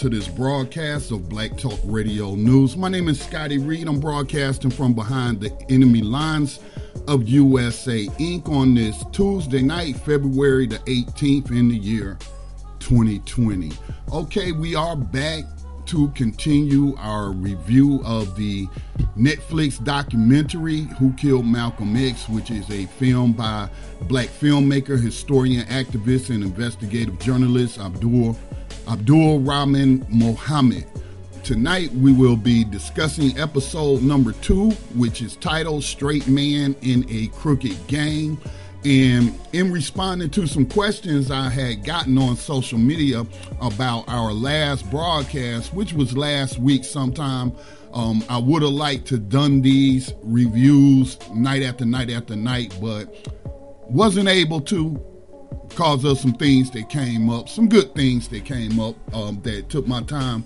To this broadcast of Black Talk Radio News. My name is Scotty Reed. I'm broadcasting from behind the enemy lines of USA Inc. on this Tuesday night, February the 18th in the year 2020. Okay, we are back to continue our review of the Netflix documentary Who Killed Malcolm X, which is a film by black filmmaker, historian, activist, and investigative journalist Abdul Abdul Rahman Mohammed. Tonight we will be discussing episode number two, which is titled Straight Man in a Crooked Game. And in responding to some questions I had gotten on social media about our last broadcast, which was last week sometime, um, I would have liked to done these reviews night after night after night, but wasn't able to because of some things that came up, some good things that came up um, that took my time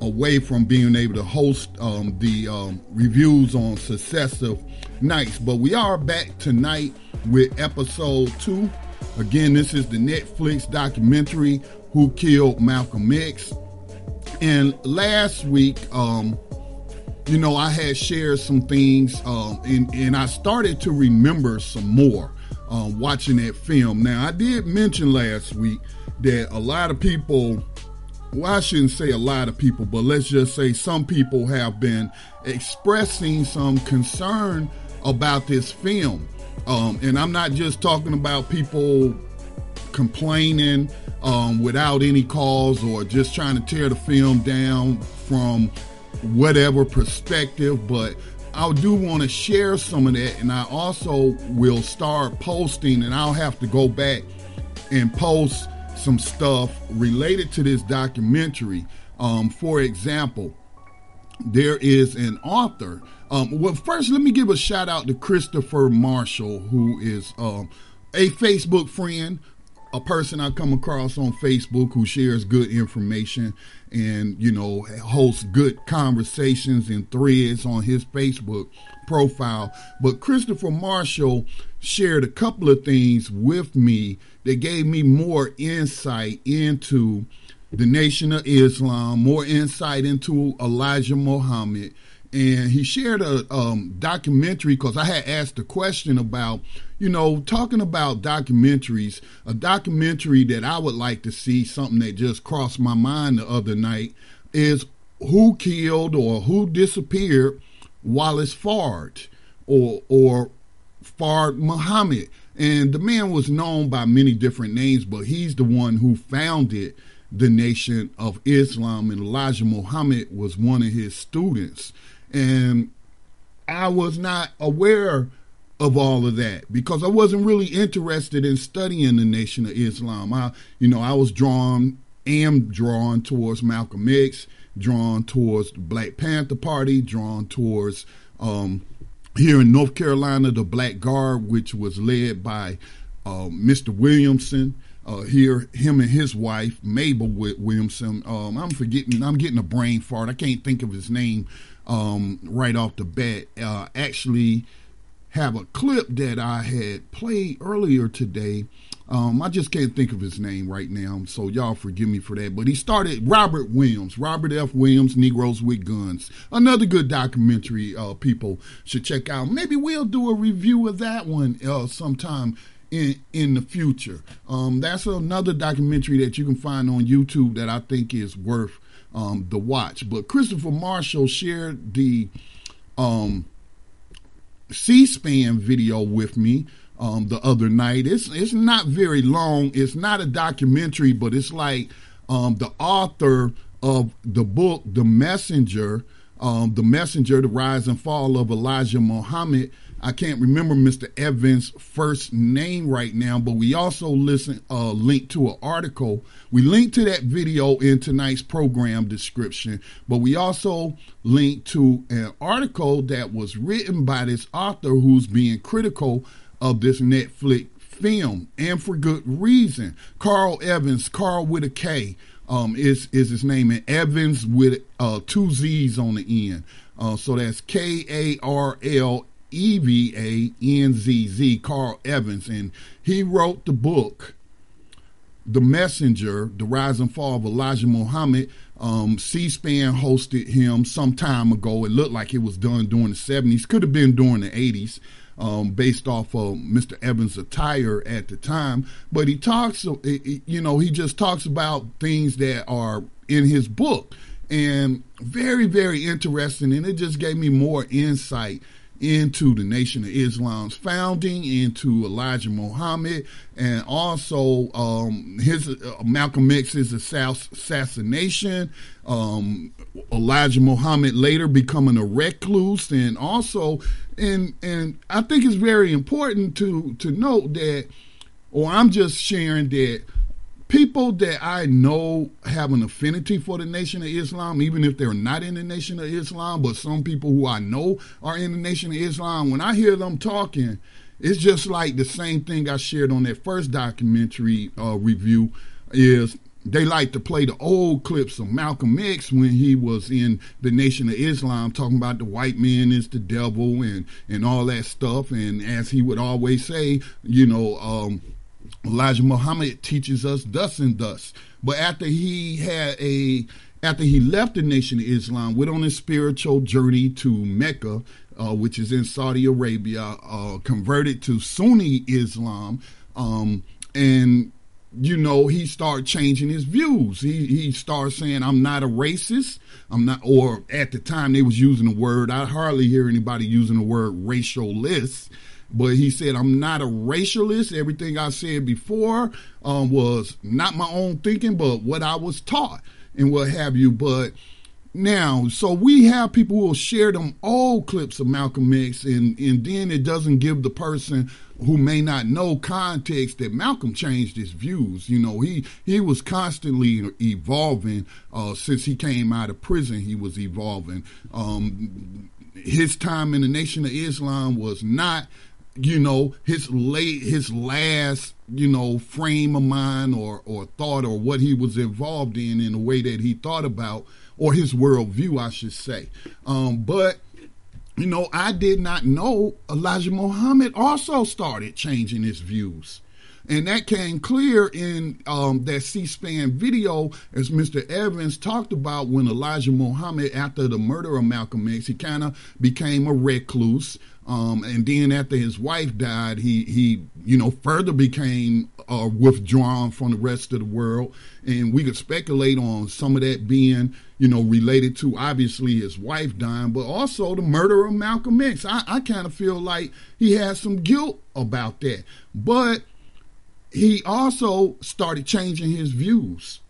away from being able to host um, the um, reviews on successive nights. But we are back tonight with episode two. Again, this is the Netflix documentary Who Killed Malcolm X. And last week, um, you know, I had shared some things um, and, and I started to remember some more um, watching that film. Now, I did mention last week that a lot of people, well, I shouldn't say a lot of people, but let's just say some people have been expressing some concern about this film. Um, and I'm not just talking about people complaining um, without any cause or just trying to tear the film down from whatever perspective, but I do want to share some of that, and I also will start posting, and I'll have to go back and post some stuff related to this documentary. Um, for example, there is an author. Um, well, first, let me give a shout out to Christopher Marshall, who is um, a Facebook friend a person I come across on Facebook who shares good information and, you know, hosts good conversations and threads on his Facebook profile. But Christopher Marshall shared a couple of things with me that gave me more insight into the Nation of Islam, more insight into Elijah Muhammad, and he shared a um, documentary because I had asked a question about, you know, talking about documentaries. A documentary that I would like to see, something that just crossed my mind the other night, is who killed or who disappeared Wallace Fard or or Fard Muhammad. And the man was known by many different names, but he's the one who founded the Nation of Islam, and Elijah Muhammad was one of his students. And I was not aware of all of that because I wasn't really interested in studying the Nation of Islam. I, you know, I was drawn, am drawn towards Malcolm X, drawn towards the Black Panther Party, drawn towards um, here in North Carolina the Black Guard, which was led by uh, Mr. Williamson. Uh, here, him and his wife Mabel Williamson. Um, I'm forgetting. I'm getting a brain fart. I can't think of his name um, right off the bat. Uh, actually, have a clip that I had played earlier today. Um, I just can't think of his name right now, so y'all forgive me for that. But he started Robert Williams, Robert F. Williams, Negroes with Guns. Another good documentary uh, people should check out. Maybe we'll do a review of that one uh, sometime in in the future. Um, that's another documentary that you can find on YouTube that I think is worth um, the watch. But Christopher Marshall shared the um, C-SPAN video with me um, the other night. It's it's not very long. It's not a documentary, but it's like um, the author of the book, The Messenger, um, The Messenger, The Rise and Fall of Elijah Muhammad. I can't remember Mr. Evanzz' first name right now, but we also listen uh, link to an article. We link to that video in tonight's program description, but we also link to an article that was written by this author who's being critical of this Netflix film, and for good reason. Karl Evanzz, Karl with a K, um, is is his name, and Evanzz with uh, two Z's on the end. Uh, so that's K A R L E V A N Z Z, Karl Evanzz, and he wrote the book. The Messenger, The Rise and Fall of Elijah Muhammad. Um, C-SPAN hosted him some time ago. It looked like it was done during the 70s. Could have been during the 80s um, based off of Mr. Evanzz' attire at the time. But he talks, you know, he just talks about things that are in his book. And very, very interesting. And it just gave me more insight into the Nation of Islam's founding, into Elijah Muhammad, and also um, his uh, Malcolm X's assassination. Um, Elijah Muhammad later becoming a recluse, and also, and and I think it's very important to to note that, or I'm just sharing that people that I know have an affinity for the Nation of Islam, even if they're not in the Nation of Islam, but some people who I know are in the Nation of Islam, when I hear them talking, it's just like the same thing I shared on that first documentary uh, review is they like to play the old clips of Malcolm X when he was in the Nation of Islam talking about the white man is the devil and, and all that stuff. And as he would always say, you know, um, Elijah Muhammad teaches us thus and thus. But after he had a after he left the nation of Islam, went on his spiritual journey to Mecca, uh, which is in Saudi Arabia, uh, converted to Sunni Islam, um, and you know he started changing his views. He he started saying, "I'm not a racist. I'm not." Or at the time they was using the word. I hardly hear anybody using the word racialist. But he said, I'm not a racialist. Everything I said before um, was not my own thinking, but what I was taught and what have you. But now, so we have people who will share them old clips of Malcolm X, and, and then it doesn't give the person who may not know context that Malcolm changed his views. You know, he he was constantly evolving uh, since he came out of prison. He was evolving. Um, his time in the Nation of Islam was not you know his late his last you know frame of mind or or thought or what he was involved in in the way that he thought about or his worldview i should say um, but you know i did not know elijah muhammad also started changing his views and that came clear in um, that C-SPAN video, as Mr. Evanzz talked about when Elijah Muhammad, after the murder of Malcolm X, he kind of became a recluse. Um, and then after his wife died, he he you know further became uh, withdrawn from the rest of the world, and we could speculate on some of that being you know related to obviously his wife dying, but also the murder of Malcolm X. I, I kind of feel like he has some guilt about that, but he also started changing his views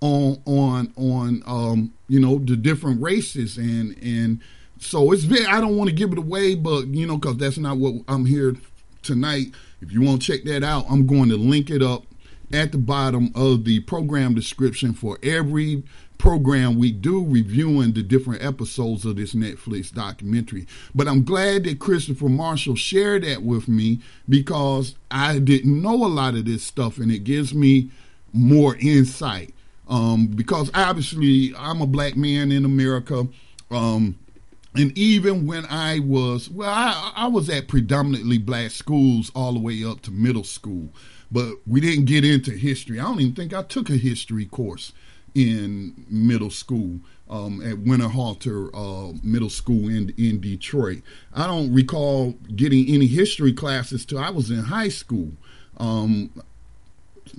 on on on um, you know the different races and and so it's very, I don't want to give it away, but you know, because that's not what I'm here tonight. If you want to check that out, I'm going to link it up at the bottom of the program description for every program we do reviewing the different episodes of this Netflix documentary. But I'm glad that Christopher Marshall shared that with me because I didn't know a lot of this stuff and it gives me more insight. Um, because obviously I'm a black man in America. Um, and even when I was, well, I, I, was at predominantly black schools all the way up to middle school, but we didn't get into history. I don't even think I took a history course in middle school um, at Winterhalter uh, Middle School in in Detroit. I don't recall getting any history classes till I was in high school. Um,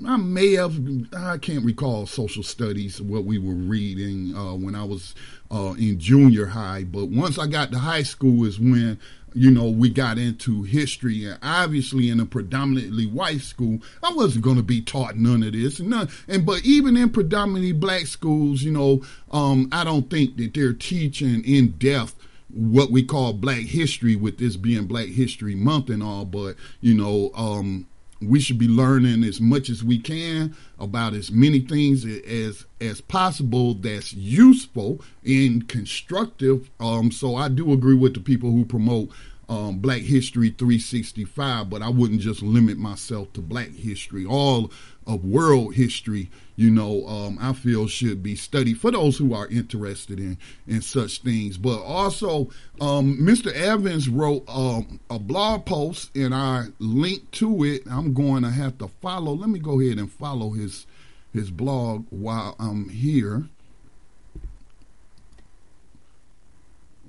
I may have, I can't recall social studies, what we were reading uh, when I was uh, in junior high. But once I got to high school is when, you know, we got into history. And obviously, in a predominantly white school, I wasn't going to be taught none of this. None, and but even in predominantly black schools, you know, um, I don't think that they're teaching in depth what we call black history with this being black history month and all but you know um we should be learning as much as we can about as many things as as possible that's useful and constructive. Um, so I do agree with the people who promote um, Black History 365, but I wouldn't just limit myself to Black history. All of world history, you know, um, I feel should be studied for those who are interested in in such things. But also, um, Mr. Evanzz wrote um, a blog post, and I linked to it. I'm going to have to follow. Let me go ahead and follow his his blog while I'm here.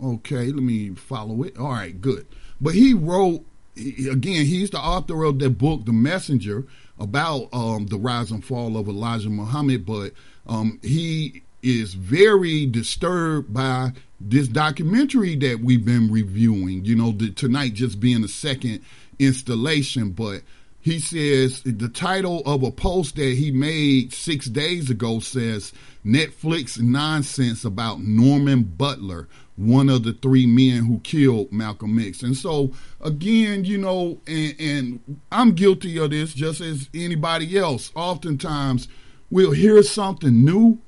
Okay, let me follow it. All right, good. But he wrote again. He's the author of the book, The Messenger about um, the rise and fall of Elijah Muhammad, but um, he is very disturbed by this documentary that we've been reviewing. You know, the, tonight just being the second installation, but he says the title of a post that he made six days ago says Netflix nonsense about Norman Butler, one of the three men who killed Malcolm X. And so, again, you know, and, and I'm guilty of this just as anybody else. Oftentimes, we'll hear something new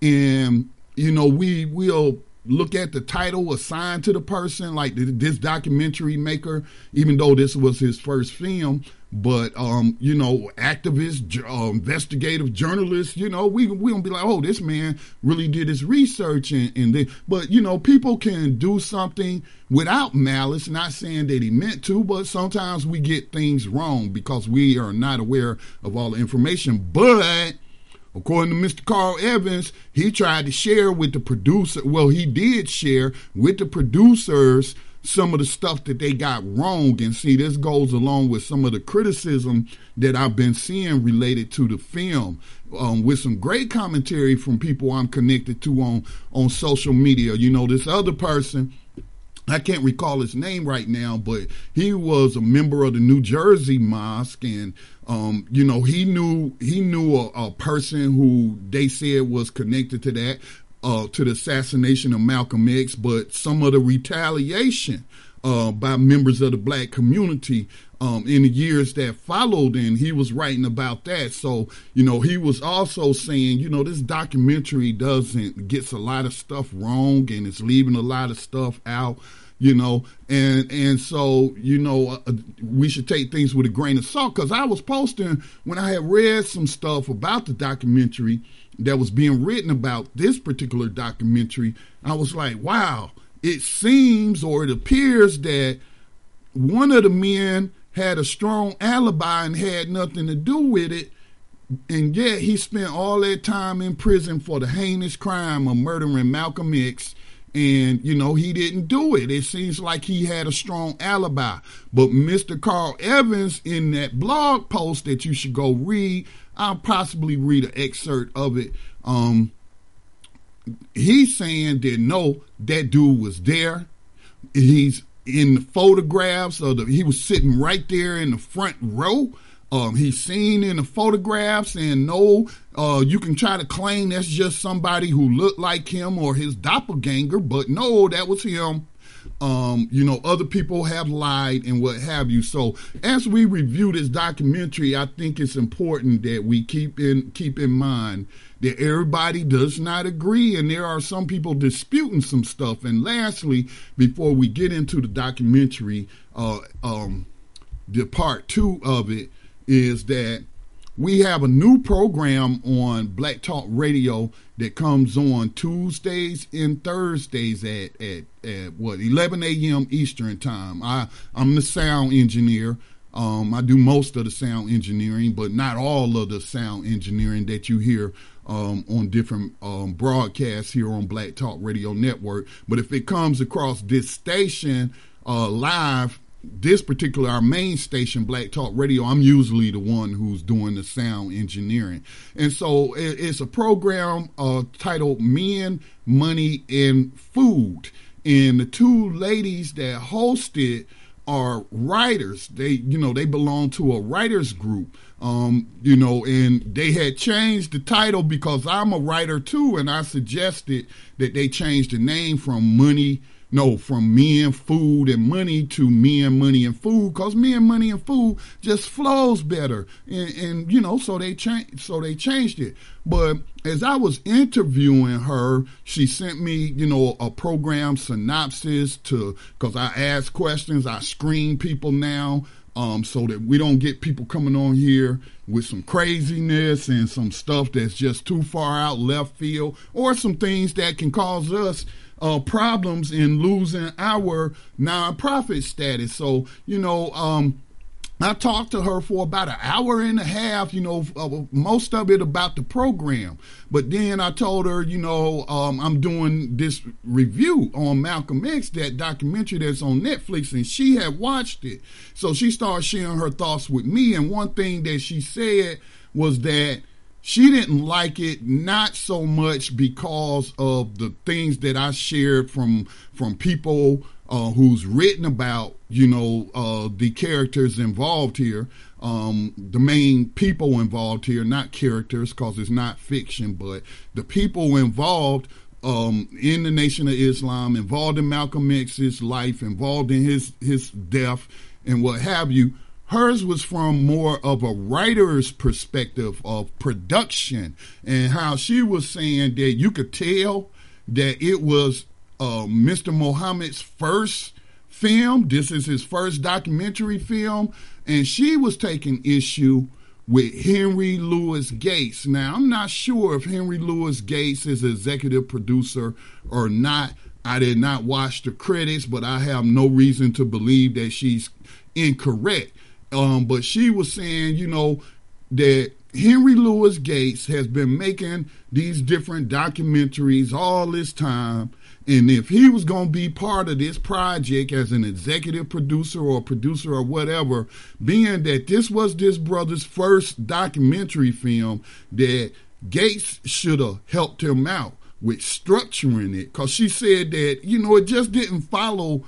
and, you know, we will look at the title assigned to the person, like this documentary maker, even though this was his first film, but um, you know, activists, uh, investigative journalists, you know, we we gonna be like, oh, this man really did his research, and, and they, but you know, people can do something without malice. Not saying that he meant to, but sometimes we get things wrong because we are not aware of all the information. But according to Mr. Karl Evanzz, he tried to share with the producer. Well, he did share with the producers some of the stuff that they got wrong. And see, this goes along with some of the criticism that I've been seeing related to the film. Um, with some great commentary from people I'm connected to on on social media. You know, this other person. I can't recall his name right now, but he was a member of the New Jersey Mosque, and um, you know he knew he knew a, a, person who they said was connected to that uh, to the assassination of Malcolm X, but some of the retaliation uh, by members of the black community um, in the years that followed, and he was writing about that. So, you know, he was also saying, you know, this documentary doesn't gets a lot of stuff wrong, and it's leaving a lot of stuff out. You know, and and so you know uh, we should take things with a grain of salt because I was posting when I had read some stuff about the documentary that was being written about this particular documentary, I was like, wow, it seems or it appears that one of the men had a strong alibi and had nothing to do with it. And yet he spent all that time in prison for the heinous crime of murdering Malcolm X. And, you know, he didn't do it. It seems like he had a strong alibi. But Mr. Karl Evanzz, in that blog post that you should go read, I'll possibly read an excerpt of it. Um, he's saying that no, that dude was there. He's in the photographs of the, he was sitting right there in the front row. Um, he's seen in the photographs, and no, uh, you can try to claim that's just somebody who looked like him or his doppelganger, but no, that was him um, you know, other people have lied and what have you. So as we review this documentary, I think it's important that we keep in keep in mind that everybody does not agree and there are some people disputing some stuff. And lastly, before we get into the documentary, uh, um, the part two of it is that we have a new program on Black Talk Radio that comes on Tuesdays and Thursdays at at, at what 11 a.m. Eastern time. I I'm the sound engineer. Um, I do most of the sound engineering, but not all of the sound engineering that you hear um, on different um, broadcasts here on Black Talk Radio Network. But if it comes across this station uh, live this particular our main station, Black Talk Radio, I'm usually the one who's doing the sound engineering, and so it, it's a program uh, titled "Men, Money, and Food." And the two ladies that host it are writers. They, you know, they belong to a writers group. Um, you know, and they had changed the title because I'm a writer too, and I suggested that they change the name from Money no, from men, food, and money to men, money, and food, because men, money, and food just flows better. And, and you know, so they changed. So they changed it. But as I was interviewing her, she sent me, you know, a program synopsis to because I ask questions, I screen people now. Um, so that we don't get people coming on here with some craziness and some stuff that's just too far out left field, or some things that can cause us uh, problems in losing our nonprofit status. So, you know, um, I talked to her for about an hour and a half, you know, uh, most of it about the program. But then I told her, you know, um, I'm doing this review on Malcolm X, that documentary that's on Netflix, and she had watched it. So she started sharing her thoughts with me. And one thing that she said was that she didn't like it not so much because of the things that I shared from from people uh, who's written about you know uh, the characters involved here, um, the main people involved here, not characters because it's not fiction, but the people involved um, in the Nation of Islam, involved in Malcolm X's life, involved in his his death, and what have you Hers was from more of a writer's perspective of production and how she was saying that you could tell that it was uh, Mr. Mohammed's first film. This is his first documentary film. And she was taking issue with Henry Louis Gates. Now, I'm not sure if Henry Louis Gates is executive producer or not. I did not watch the credits, but I have no reason to believe that she's incorrect. Um, but she was saying, you know, that Henry Louis Gates has been making these different documentaries all this time. And if he was going to be part of this project as an executive producer or producer or whatever, being that this was this brother's first documentary film, that Gates should have helped him out with structuring it. Because she said that, you know, it just didn't follow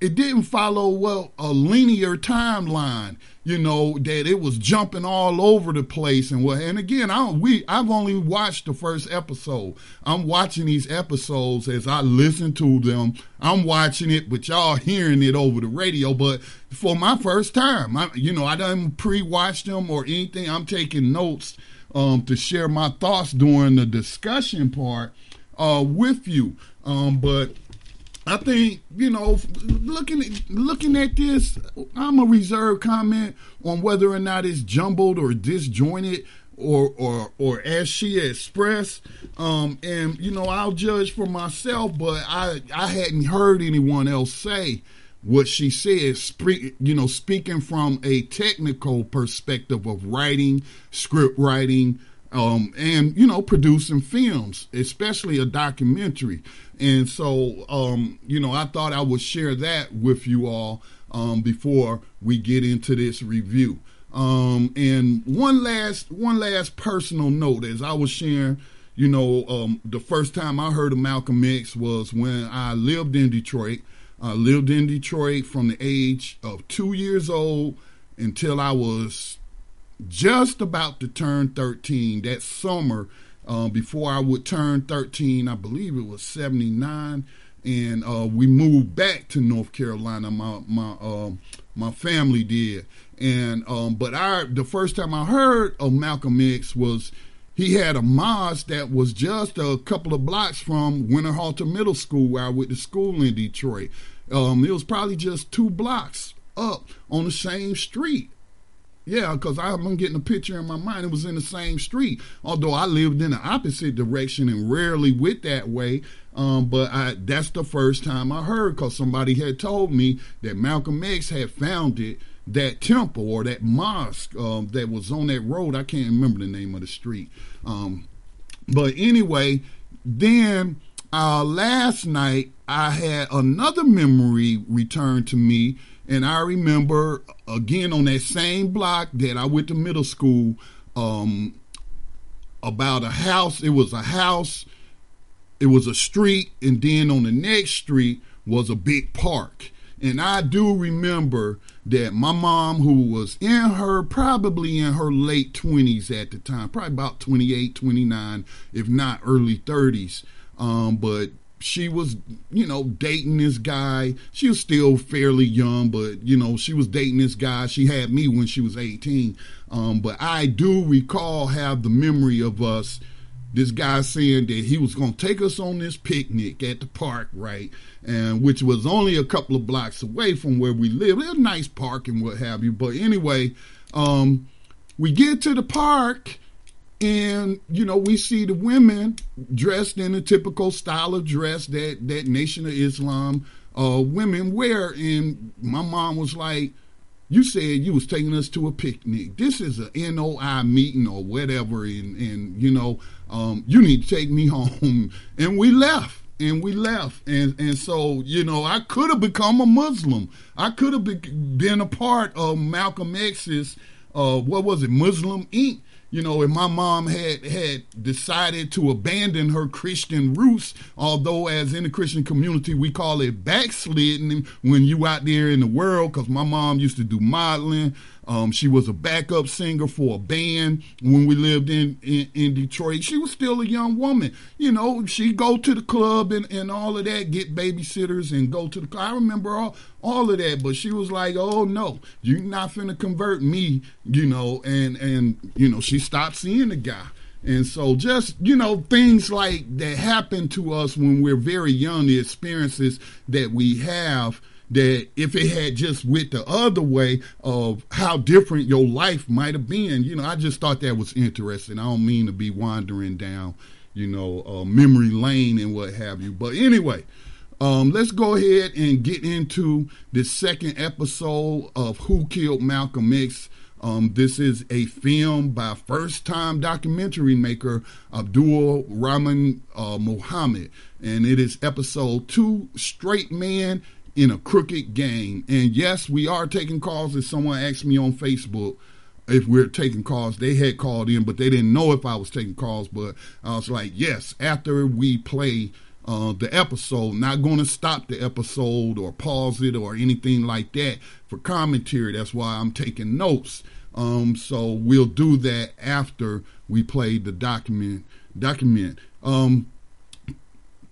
it didn't follow well a linear timeline you know that it was jumping all over the place and what and again I we I've only watched the first episode. I'm watching these episodes as I listen to them. I'm watching it but y'all hearing it over the radio but for my first time I you know I didn't pre-watch them or anything. I'm taking notes um, to share my thoughts during the discussion part uh, with you. Um, but I think you know, looking at, looking at this, I'm a reserve comment on whether or not it's jumbled or disjointed, or or or as she expressed. Um, and you know, I'll judge for myself, but I I hadn't heard anyone else say what she said. Spe- you know, speaking from a technical perspective of writing, script writing, um, and you know producing films, especially a documentary. And so, um, you know, I thought I would share that with you all um, before we get into this review. Um, and one last one last personal note as I was sharing. You know, um, the first time I heard of Malcolm X was when I lived in Detroit. I lived in Detroit from the age of two years old until I was just about to turn 13 that summer uh, before I would turn 13. I believe it was 79. And uh, we moved back to North Carolina. My my uh, my family did, and um, but I the first time I heard of Malcolm X was he had a mosque that was just a couple of blocks from Winterhalter Middle School, where I went to school in Detroit. Um, it was probably just two blocks up on the same street. Yeah, because I'm getting a picture in my mind. It was in the same street, although I lived in the opposite direction and rarely went that way. Um, but I, that's the first time I heard because somebody had told me that Malcolm X had founded that temple or that mosque um, that was on that road. I can't remember the name of the street. Um, but anyway, then uh, last night I had another memory return to me And I remember again on that same block that I went to middle school, um, about a house. It was a house, it was a street, and then on the next street was a big park. And I do remember that my mom, who was in her, probably in her late 20s at the time, probably about 28, 29, if not early 30s, um, but she was, you know, dating this guy. She was still fairly young, but, you know, she was dating this guy. She had me when she was 18. Um, but I do recall, have the memory of us, this guy saying that he was going to take us on this picnic at the park, right? And which was only a couple of blocks away from where we live. It was a nice park and what have you. But anyway, um, we get to the park and you know we see the women dressed in a typical style of dress that that Nation of Islam uh, women wear. And my mom was like, "You said you was taking us to a picnic. This is a NOI meeting or whatever, and and you know um, you need to take me home." And we left. And we left, and and so you know, I could have become a Muslim. I could have been a part of Malcolm X's, uh, what was it, Muslim Inc you know, if my mom had had decided to abandon her Christian roots, although as in the Christian community we call it backsliding when you out there in the world, because my mom used to do modeling, um, she was a backup singer for a band when we lived in, in, in Detroit. She was still a young woman. You know, she go to the club and, and all of that, get babysitters and go to the club. I remember all, all of that, but she was like, oh no, you're not finna convert me, you know, and, and, you know, she stopped seeing the guy. And so just, you know, things like that happen to us when we're very young, the experiences that we have, that if it had just went the other way of how different your life might have been, you know, I just thought that was interesting. I don't mean to be wandering down, you know, uh, memory lane and what have you. But anyway, um, let's go ahead and get into the second episode of Who Killed Malcolm X. Um, this is a film by first time documentary maker Abdul Rahman uh, Muhammad, and it is episode two Straight Man in a crooked game. And yes, we are taking calls. As someone asked me on Facebook if we're taking calls, they had called in, but they didn't know if I was taking calls. But I was like, yes, after we play uh, the episode, not going to stop the episode or pause it or anything like that for commentary. That's why I'm taking notes. Um, so we'll do that after we play the document. Document. Um,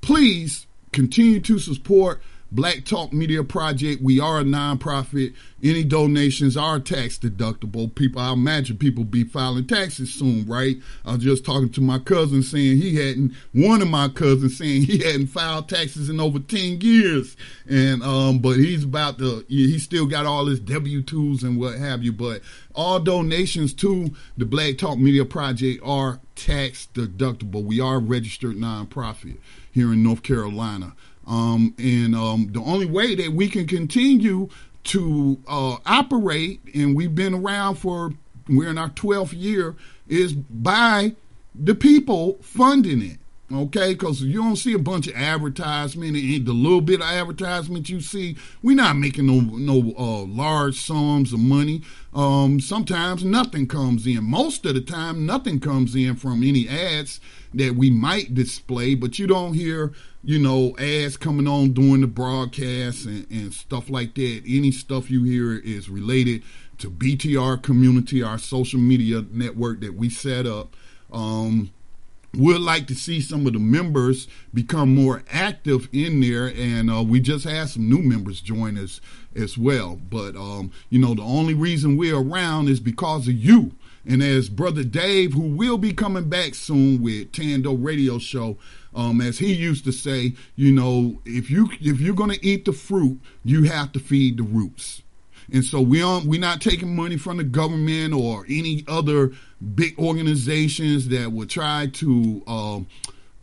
please continue to support Black Talk Media Project. We are a nonprofit. Any donations are tax deductible. People, I imagine people be filing taxes soon, right? I was just talking to my cousin saying he hadn't, one of my cousins saying he hadn't filed taxes in over 10 years. And, um, but he's about to, he still got all his W-2s and what have you. But all donations to the Black Talk Media Project are tax deductible. We are a registered nonprofit here in North Carolina. Um, and um, the only way that we can continue to uh, operate, and we've been around for, we're in our 12th year, is by the people funding it. Okay, because you don't see a bunch of advertisement and the little bit of advertisement you see, we're not making no no uh, large sums of money. Um, sometimes nothing comes in. Most of the time, nothing comes in from any ads that we might display, but you don't hear you know, ads coming on during the broadcast and, and stuff like that. Any stuff you hear is related to BTR community, our social media network that we set up. Um, we'd like to see some of the members become more active in there, and uh, we just had some new members join us as well. But um, you know, the only reason we're around is because of you. And as Brother Dave, who will be coming back soon with Tando Radio Show, um, as he used to say, you know, if you if you're going to eat the fruit, you have to feed the roots. And so we aren't we're not taking money from the government or any other big organizations that would try to uh,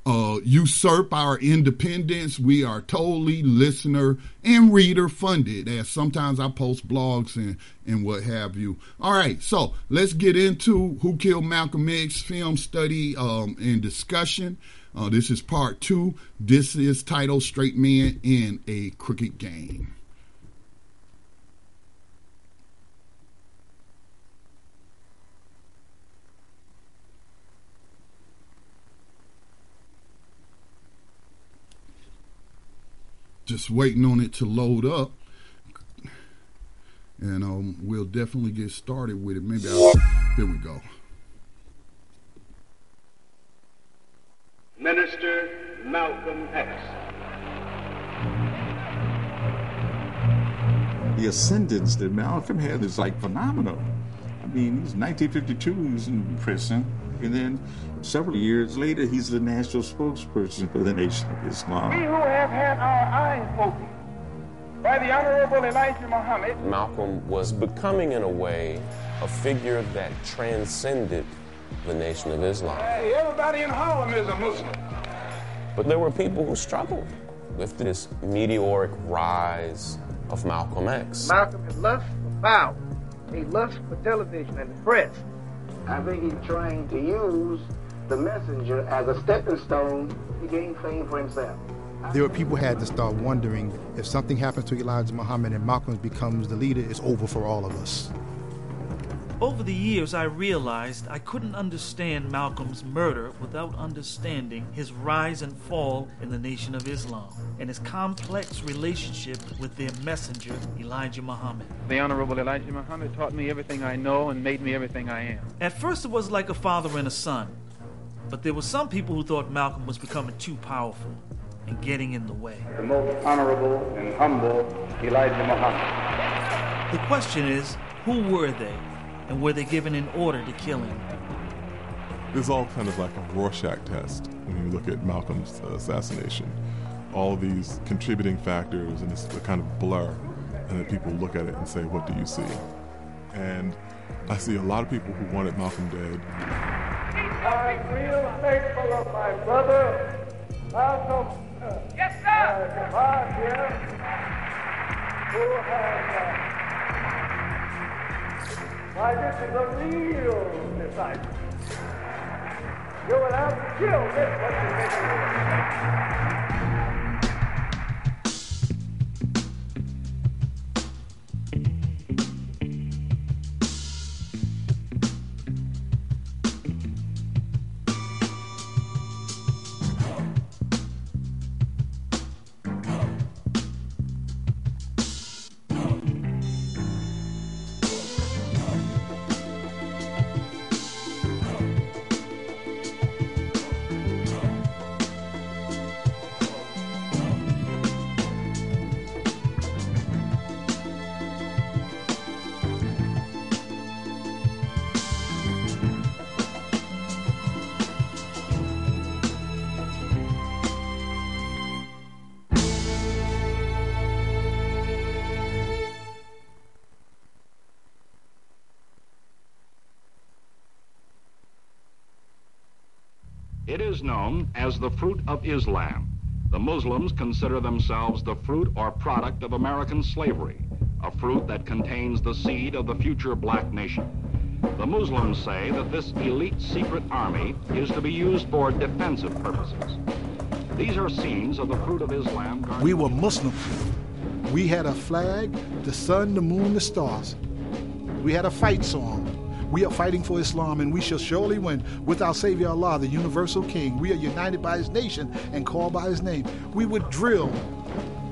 uh, usurp our independence. We are totally listener and reader funded, as sometimes I post blogs and, and what have you. All right, so let's get into Who Killed Malcolm X film study um, and discussion. Uh, this is part two. This is titled Straight Man in a Crooked Game. Just waiting on it to load up. And um, we'll definitely get started with it. Maybe I'll, here we go. Minister Malcolm X. The ascendance that Malcolm had is like phenomenal. I mean, he's 1952, he's in prison, and then several years later, he's the national spokesperson for the Nation of Islam. We who have had our eyes opened by the Honorable Elijah Muhammad. Malcolm was becoming, in a way, a figure that transcended the Nation of Islam. Hey, everybody in Harlem is a Muslim. But there were people who struggled with this meteoric rise of Malcolm X. Malcolm had lust for power. He lust for television and the press. I think he's trying to use the messenger as a stepping stone to gain fame for himself. There were people had to start wondering if something happens to Elijah Muhammad and Malcolm becomes the leader, it's over for all of us. Over the years, I realized I couldn't understand Malcolm's murder without understanding his rise and fall in the Nation of Islam and his complex relationship with their messenger, Elijah Muhammad. The Honorable Elijah Muhammad taught me everything I know and made me everything I am. At first, it was like a father and a son, but there were some people who thought Malcolm was becoming too powerful and getting in the way. The most honorable and humble Elijah Muhammad. The question is, who were they? And were they given an order to kill him? It's all kind of like a Rorschach test when you look at Malcolm's uh, assassination. All these contributing factors, and it's a kind of blur, and then people look at it and say, What do you see? And I see a lot of people who wanted Malcolm dead. I'm real thankful of my brother, Malcolm. Yes, sir. Uh, here, who has. Uh, why, this is a real disciple. You will have to kill this one to make It as the fruit of Islam. The Muslims consider themselves the fruit or product of American slavery, a fruit that contains the seed of the future black nation. The Muslims say that this elite secret army is to be used for defensive purposes. These are scenes of the fruit of Islam. We were Muslim. We had a flag, the sun, the moon, the stars. We had a fight song. We are fighting for Islam and we shall surely win with our Savior Allah, the universal King. We are united by His nation and called by His name. We would drill.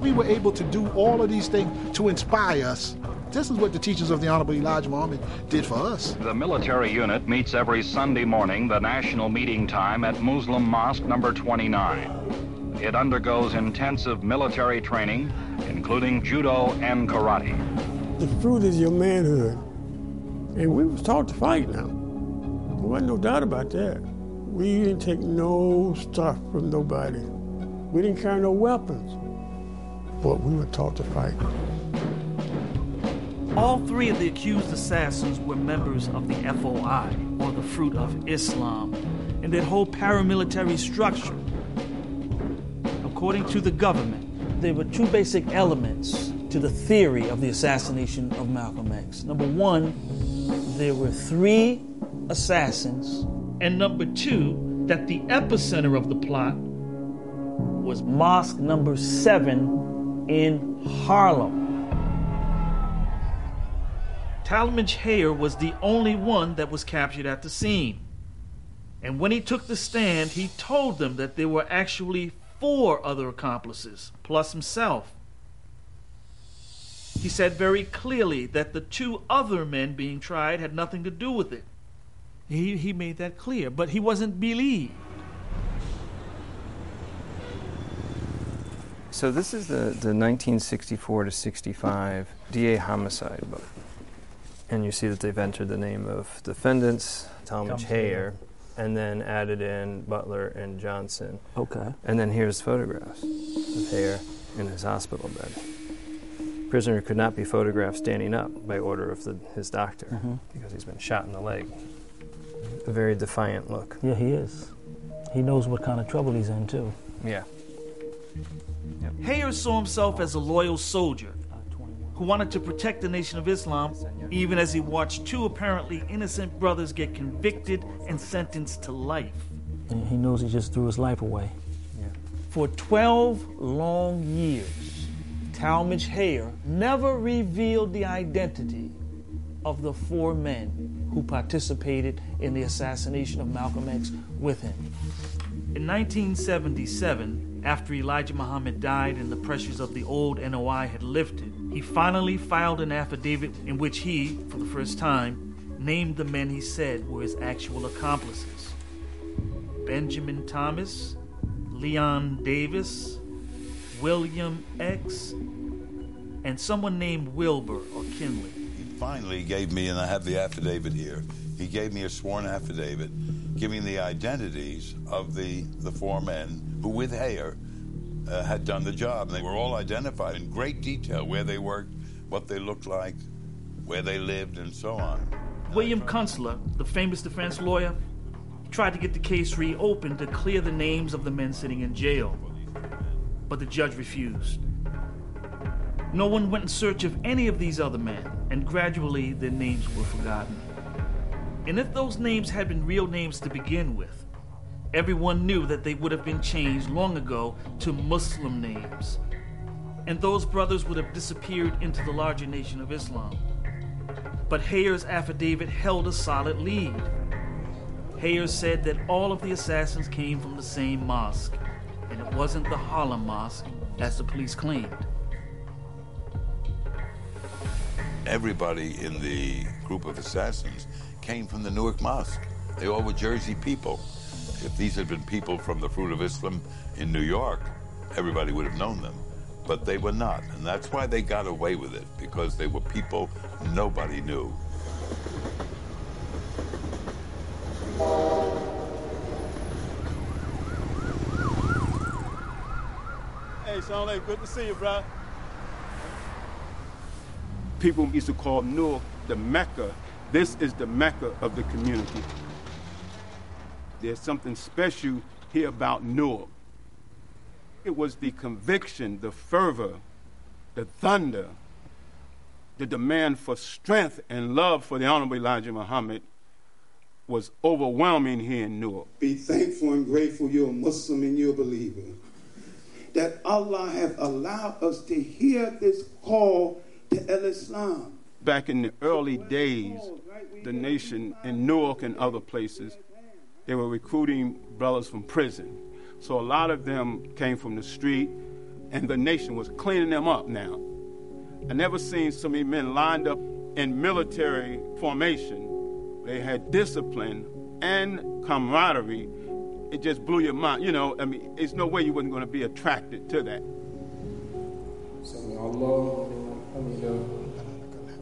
We were able to do all of these things to inspire us. This is what the teachings of the Honorable Elijah Muhammad did for us. The military unit meets every Sunday morning, the national meeting time at Muslim Mosque number 29. It undergoes intensive military training, including judo and karate. The fruit is your manhood. And we was taught to fight now. There wasn't no doubt about that. We didn't take no stuff from nobody. We didn't carry no weapons. But we were taught to fight. All three of the accused assassins were members of the FOI, or the Fruit of Islam, and their whole paramilitary structure. According to the government, there were two basic elements to the theory of the assassination of Malcolm X. Number one, there were three assassins, and number two, that the epicenter of the plot was mosque number seven in Harlem. Talmadge Hayer was the only one that was captured at the scene. And when he took the stand, he told them that there were actually four other accomplices, plus himself. He said very clearly that the two other men being tried had nothing to do with it. He, he made that clear, but he wasn't believed. So this is the, the 1964 to 65 DA homicide book. And you see that they've entered the name of defendants, Talmadge Hayer, and then added in Butler and Johnson. Okay. And then here's photographs of Hayer in his hospital bed. Prisoner could not be photographed standing up by order of the, his doctor Mhm. because he's been shot in the leg. A very defiant look. Yeah, he is. He knows what kind of trouble he's in, too. Yeah. Hayer saw himself as a loyal soldier who wanted to protect the Nation of Islam, even as he watched two apparently innocent brothers get convicted and sentenced to life. And he knows he just threw his life away. Yeah. For 12 long years, Talmadge Hayer never revealed the identity of the four men who participated in the assassination of Malcolm X with him. In 1977, after Elijah Muhammad died and the pressures of the old NOI had lifted, he finally filed an affidavit in which he, for the first time, named the men he said were his actual accomplices Benjamin Thomas, Leon Davis, William X, and someone named Wilbur or Kinley. He finally gave me, and I have the affidavit here, he gave me a sworn affidavit giving the identities of the, the four men who, with Hayer, uh, had done the job. And they were all identified in great detail where they worked, what they looked like, where they lived, and so on. William Kunstler, the famous defense lawyer, tried to get the case reopened to clear the names of the men sitting in jail, but the judge refused. No one went in search of any of these other men, and gradually their names were forgotten. And if those names had been real names to begin with, everyone knew that they would have been changed long ago to Muslim names. And those brothers would have disappeared into the larger nation of Islam. But Hayer's affidavit held a solid lead. Hayer said that all of the assassins came from the same mosque, and it wasn't the Harlem Mosque, as the police claimed. Everybody in the group of assassins came from the Newark Mosque. They all were Jersey people. If these had been people from the Fruit of Islam in New York, everybody would have known them. But they were not, and that's why they got away with it, because they were people nobody knew. Hey, Sean, good to see you, bro. People used to call Newark the Mecca. This is the Mecca of the community. There's something special here about Newark. It was the conviction, the fervor, the thunder, the demand for strength and love for the Honorable Elijah Muhammad was overwhelming here in Newark. Be thankful and grateful you're a Muslim and you're a believer. That Allah has allowed us to hear this call. Back in the early days, the nation in Newark and other places, they were recruiting brothers from prison. So a lot of them came from the street, and the nation was cleaning them up now. I never seen so many men lined up in military formation. They had discipline and camaraderie. It just blew your mind. You know, I mean, there's no way you wasn't going to be attracted to that.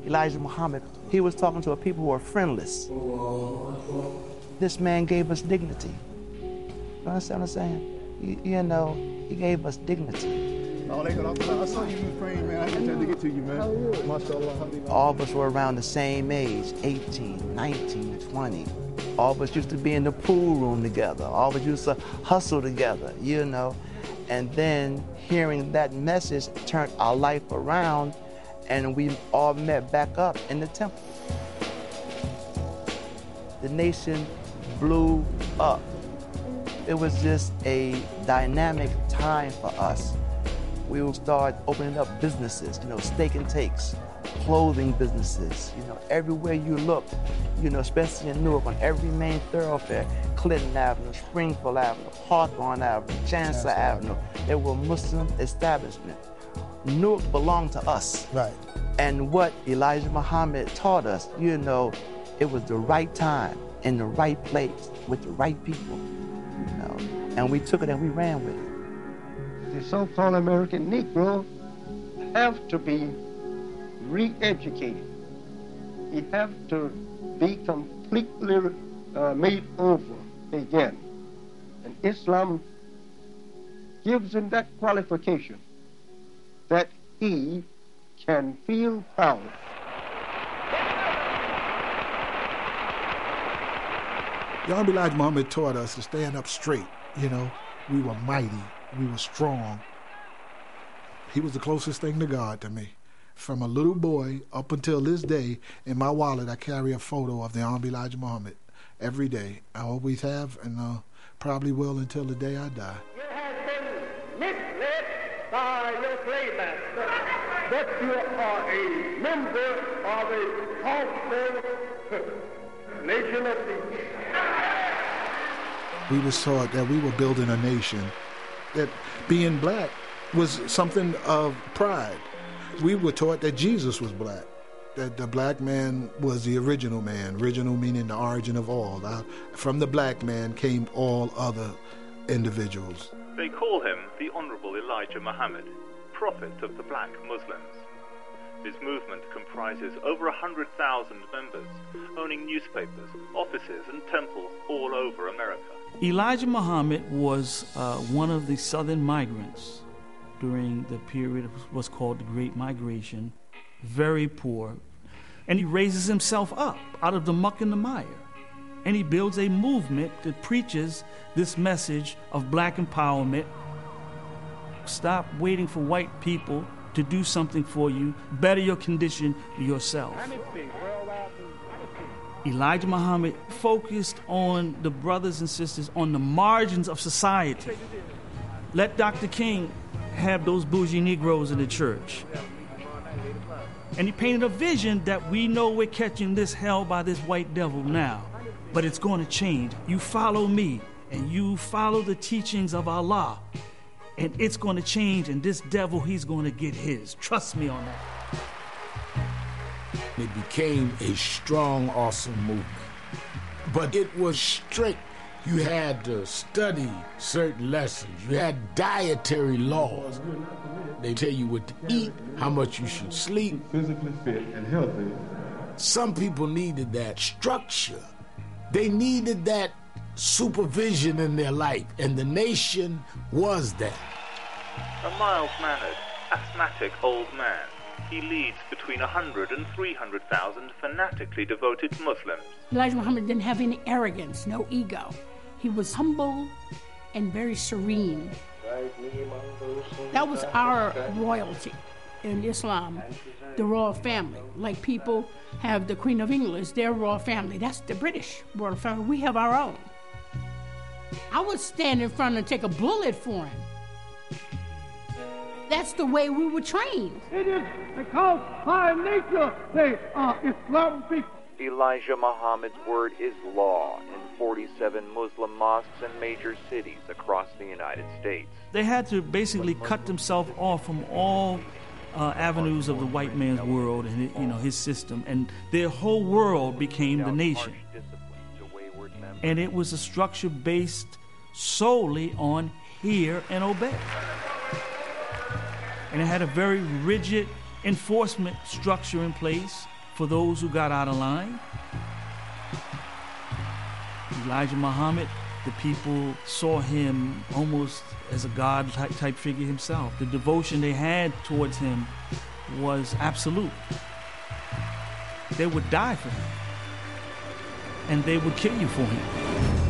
Elijah Muhammad, he was talking to a people who are friendless. This man gave us dignity. You understand what I'm saying? You, you know, he gave us dignity. Saw you in Ukraine, man. I to get to you, man. All of us were around the same age 18, 19, 20. All of us used to be in the pool room together. All of us used to hustle together, you know. And then hearing that message turned our life around, and we all met back up in the temple. The nation blew up. It was just a dynamic time for us. We would start opening up businesses, you know, steak and takes, clothing businesses. You know, everywhere you look, you know, especially in Newark, on every main thoroughfare, Clinton Avenue, Springfield Avenue, Hawthorne Avenue, Chancellor Avenue, there were Muslim establishments. Newark belonged to us. Right. And what Elijah Muhammad taught us, you know, it was the right time in the right place with the right people, you know. And we took it and we ran with it. The so-called American Negro have to be re-educated. He have to be completely uh, made over again. And Islam gives him that qualification that he can feel proud. The Honorable Elijah Muhammad taught us to stand up straight. You know, we were mighty, we were strong. He was the closest thing to God to me. From a little boy up until this day, in my wallet, I carry a photo of the Honorable Elijah Muhammad every day. I always have, and uh, probably will until the day I die. You have been misled by your slave master that you are a member of a powerful nation of thieves. we was taught that we were building a nation, that being black was something of pride. We were taught that Jesus was black, that the black man was the original man, original meaning the origin of all. From the black man came all other individuals. They call him the Honorable Elijah Muhammad, prophet of the black Muslims. His movement comprises over a hundred thousand members, owning newspapers, offices, and temples all over America. Elijah Muhammad was uh, one of the southern migrants during the period of what's called the Great Migration. Very poor. And he raises himself up out of the muck and the mire. And he builds a movement that preaches this message of black empowerment. Stop waiting for white people to do something for you. Better your condition yourself. Elijah Muhammad focused on the brothers and sisters on the margins of society. Let Dr. King have those bougie Negroes in the church. And he painted a vision that we know we're catching this hell by this white devil now, but it's going to change. You follow me and you follow the teachings of Allah, and it's going to change, and this devil, he's going to get his. Trust me on that. It became a strong, awesome movement. But it was strict. You had to study certain lessons. You had dietary laws. They tell you what to eat, how much you should sleep. Physically fit and healthy. Some people needed that structure. They needed that supervision in their life, and the nation was that. A mild mannered, asthmatic old man, he leads between 100 and 300,000 fanatically devoted Muslims. Elijah Muhammad didn't have any arrogance, no ego. He was humble and very serene. That was our royalty in Islam, the royal family. Like people have the Queen of England, it's their royal family. That's the British royal family. We have our own. I would stand in front and take a bullet for him. That's the way we were trained. It is because by nature they are Islam people. Elijah Muhammad's word is law in 47 Muslim mosques and major cities across the United States. They had to basically cut themselves off from all uh, avenues of the white man's world and you know his system, and their whole world became the nation. And it was a structure based solely on hear and obey. And it had a very rigid enforcement structure in place for those who got out of line. Elijah Muhammad, the people saw him almost as a god type, figure himself. The devotion they had towards him was absolute. They would die for him, and they would kill you for him.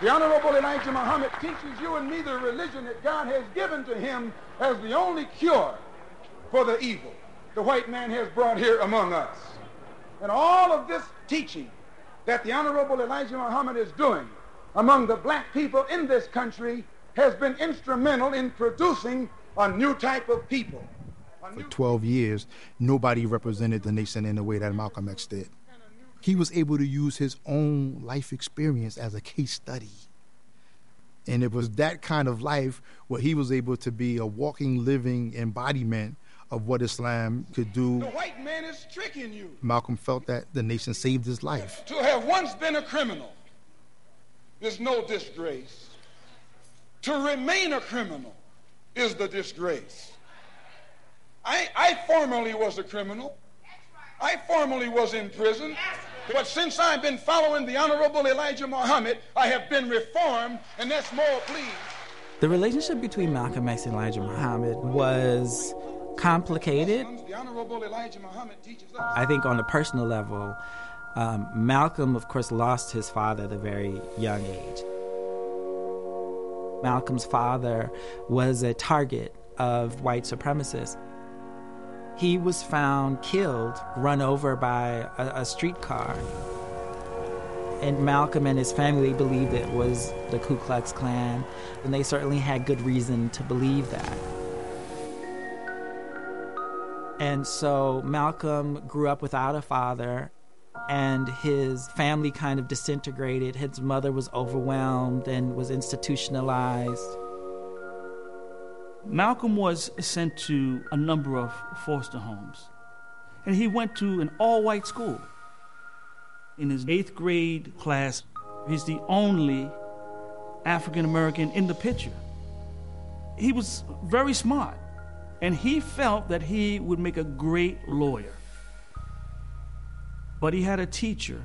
The Honorable Elijah Muhammad teaches you and me the religion that God has given to him as the only cure for the evil the white man has brought here among us. And all of this teaching that the Honorable Elijah Muhammad is doing among the black people in this country has been instrumental in producing a new type of people. For 12 years, nobody represented the nation in the way that Malcolm X did. He was able to use his own life experience as a case study. And it was that kind of life where he was able to be a walking, living embodiment of what Islam could do. The white man is tricking you. Malcolm felt that the nation saved his life. To have once been a criminal is no disgrace. To remain a criminal is the disgrace. I, I formerly was a criminal. I formerly was in prison. But since I've been following the Honorable Elijah Muhammad, I have been reformed, and that's more, please. The relationship between Malcolm X and Elijah Muhammad was complicated. I think on a personal level, um, Malcolm, of course, lost his father at a very young age. Malcolm's father was a target of white supremacists. He was found killed, run over by a, a streetcar. And Malcolm and his family believed it was the Ku Klux Klan, and they certainly had good reason to believe that. And so Malcolm grew up without a father, and his family kind of disintegrated. His mother was overwhelmed and was institutionalized. Malcolm was sent to a number of foster homes, and he went to an all white school. In his eighth grade class, he's the only African American in the picture. He was very smart, and he felt that he would make a great lawyer. But he had a teacher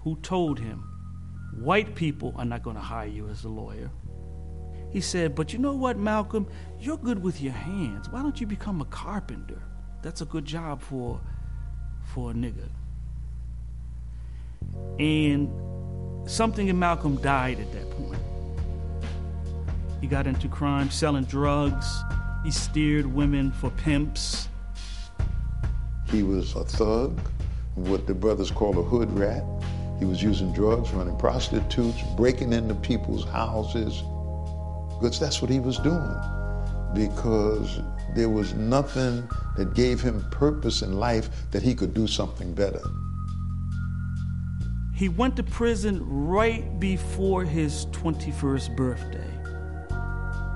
who told him, White people are not going to hire you as a lawyer. He said, But you know what, Malcolm? You're good with your hands. Why don't you become a carpenter? That's a good job for, for a nigger. And something in Malcolm died at that point. He got into crime, selling drugs. He steered women for pimps. He was a thug, what the brothers call a hood rat. He was using drugs, running prostitutes, breaking into people's houses. Because that's what he was doing. Because there was nothing that gave him purpose in life that he could do something better. He went to prison right before his 21st birthday.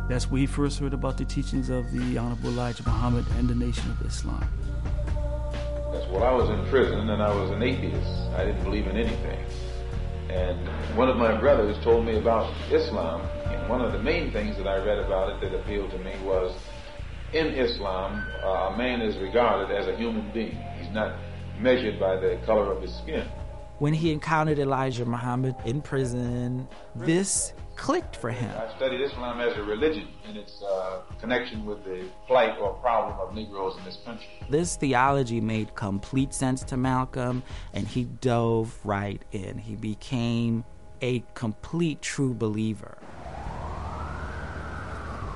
That's where he first heard about the teachings of the Honorable Elijah Muhammad and the Nation of Islam. That's while I was in prison and I was an atheist. I didn't believe in anything. And one of my brothers told me about Islam. And one of the main things that I read about it that appealed to me was in Islam, uh, a man is regarded as a human being. He's not measured by the color of his skin. When he encountered Elijah Muhammad in prison, this clicked for him. I studied Islam as a religion and its uh, connection with the plight or problem of Negroes in this country. This theology made complete sense to Malcolm, and he dove right in. He became a complete true believer.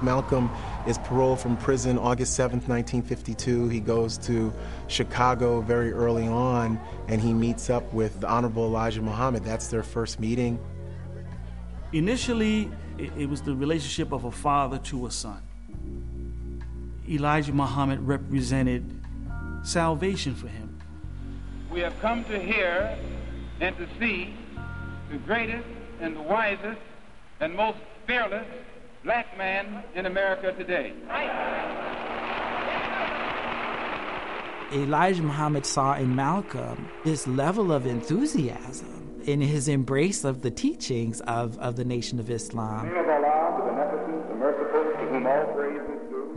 Malcolm is paroled from prison August 7th, 1952. He goes to Chicago very early on and he meets up with the Honorable Elijah Muhammad. That's their first meeting. Initially, it was the relationship of a father to a son. Elijah Muhammad represented salvation for him. We have come to hear and to see the greatest and the wisest and most fearless black man in America today. Elijah Muhammad saw in Malcolm this level of enthusiasm in his embrace of the teachings of, of the Nation of Islam.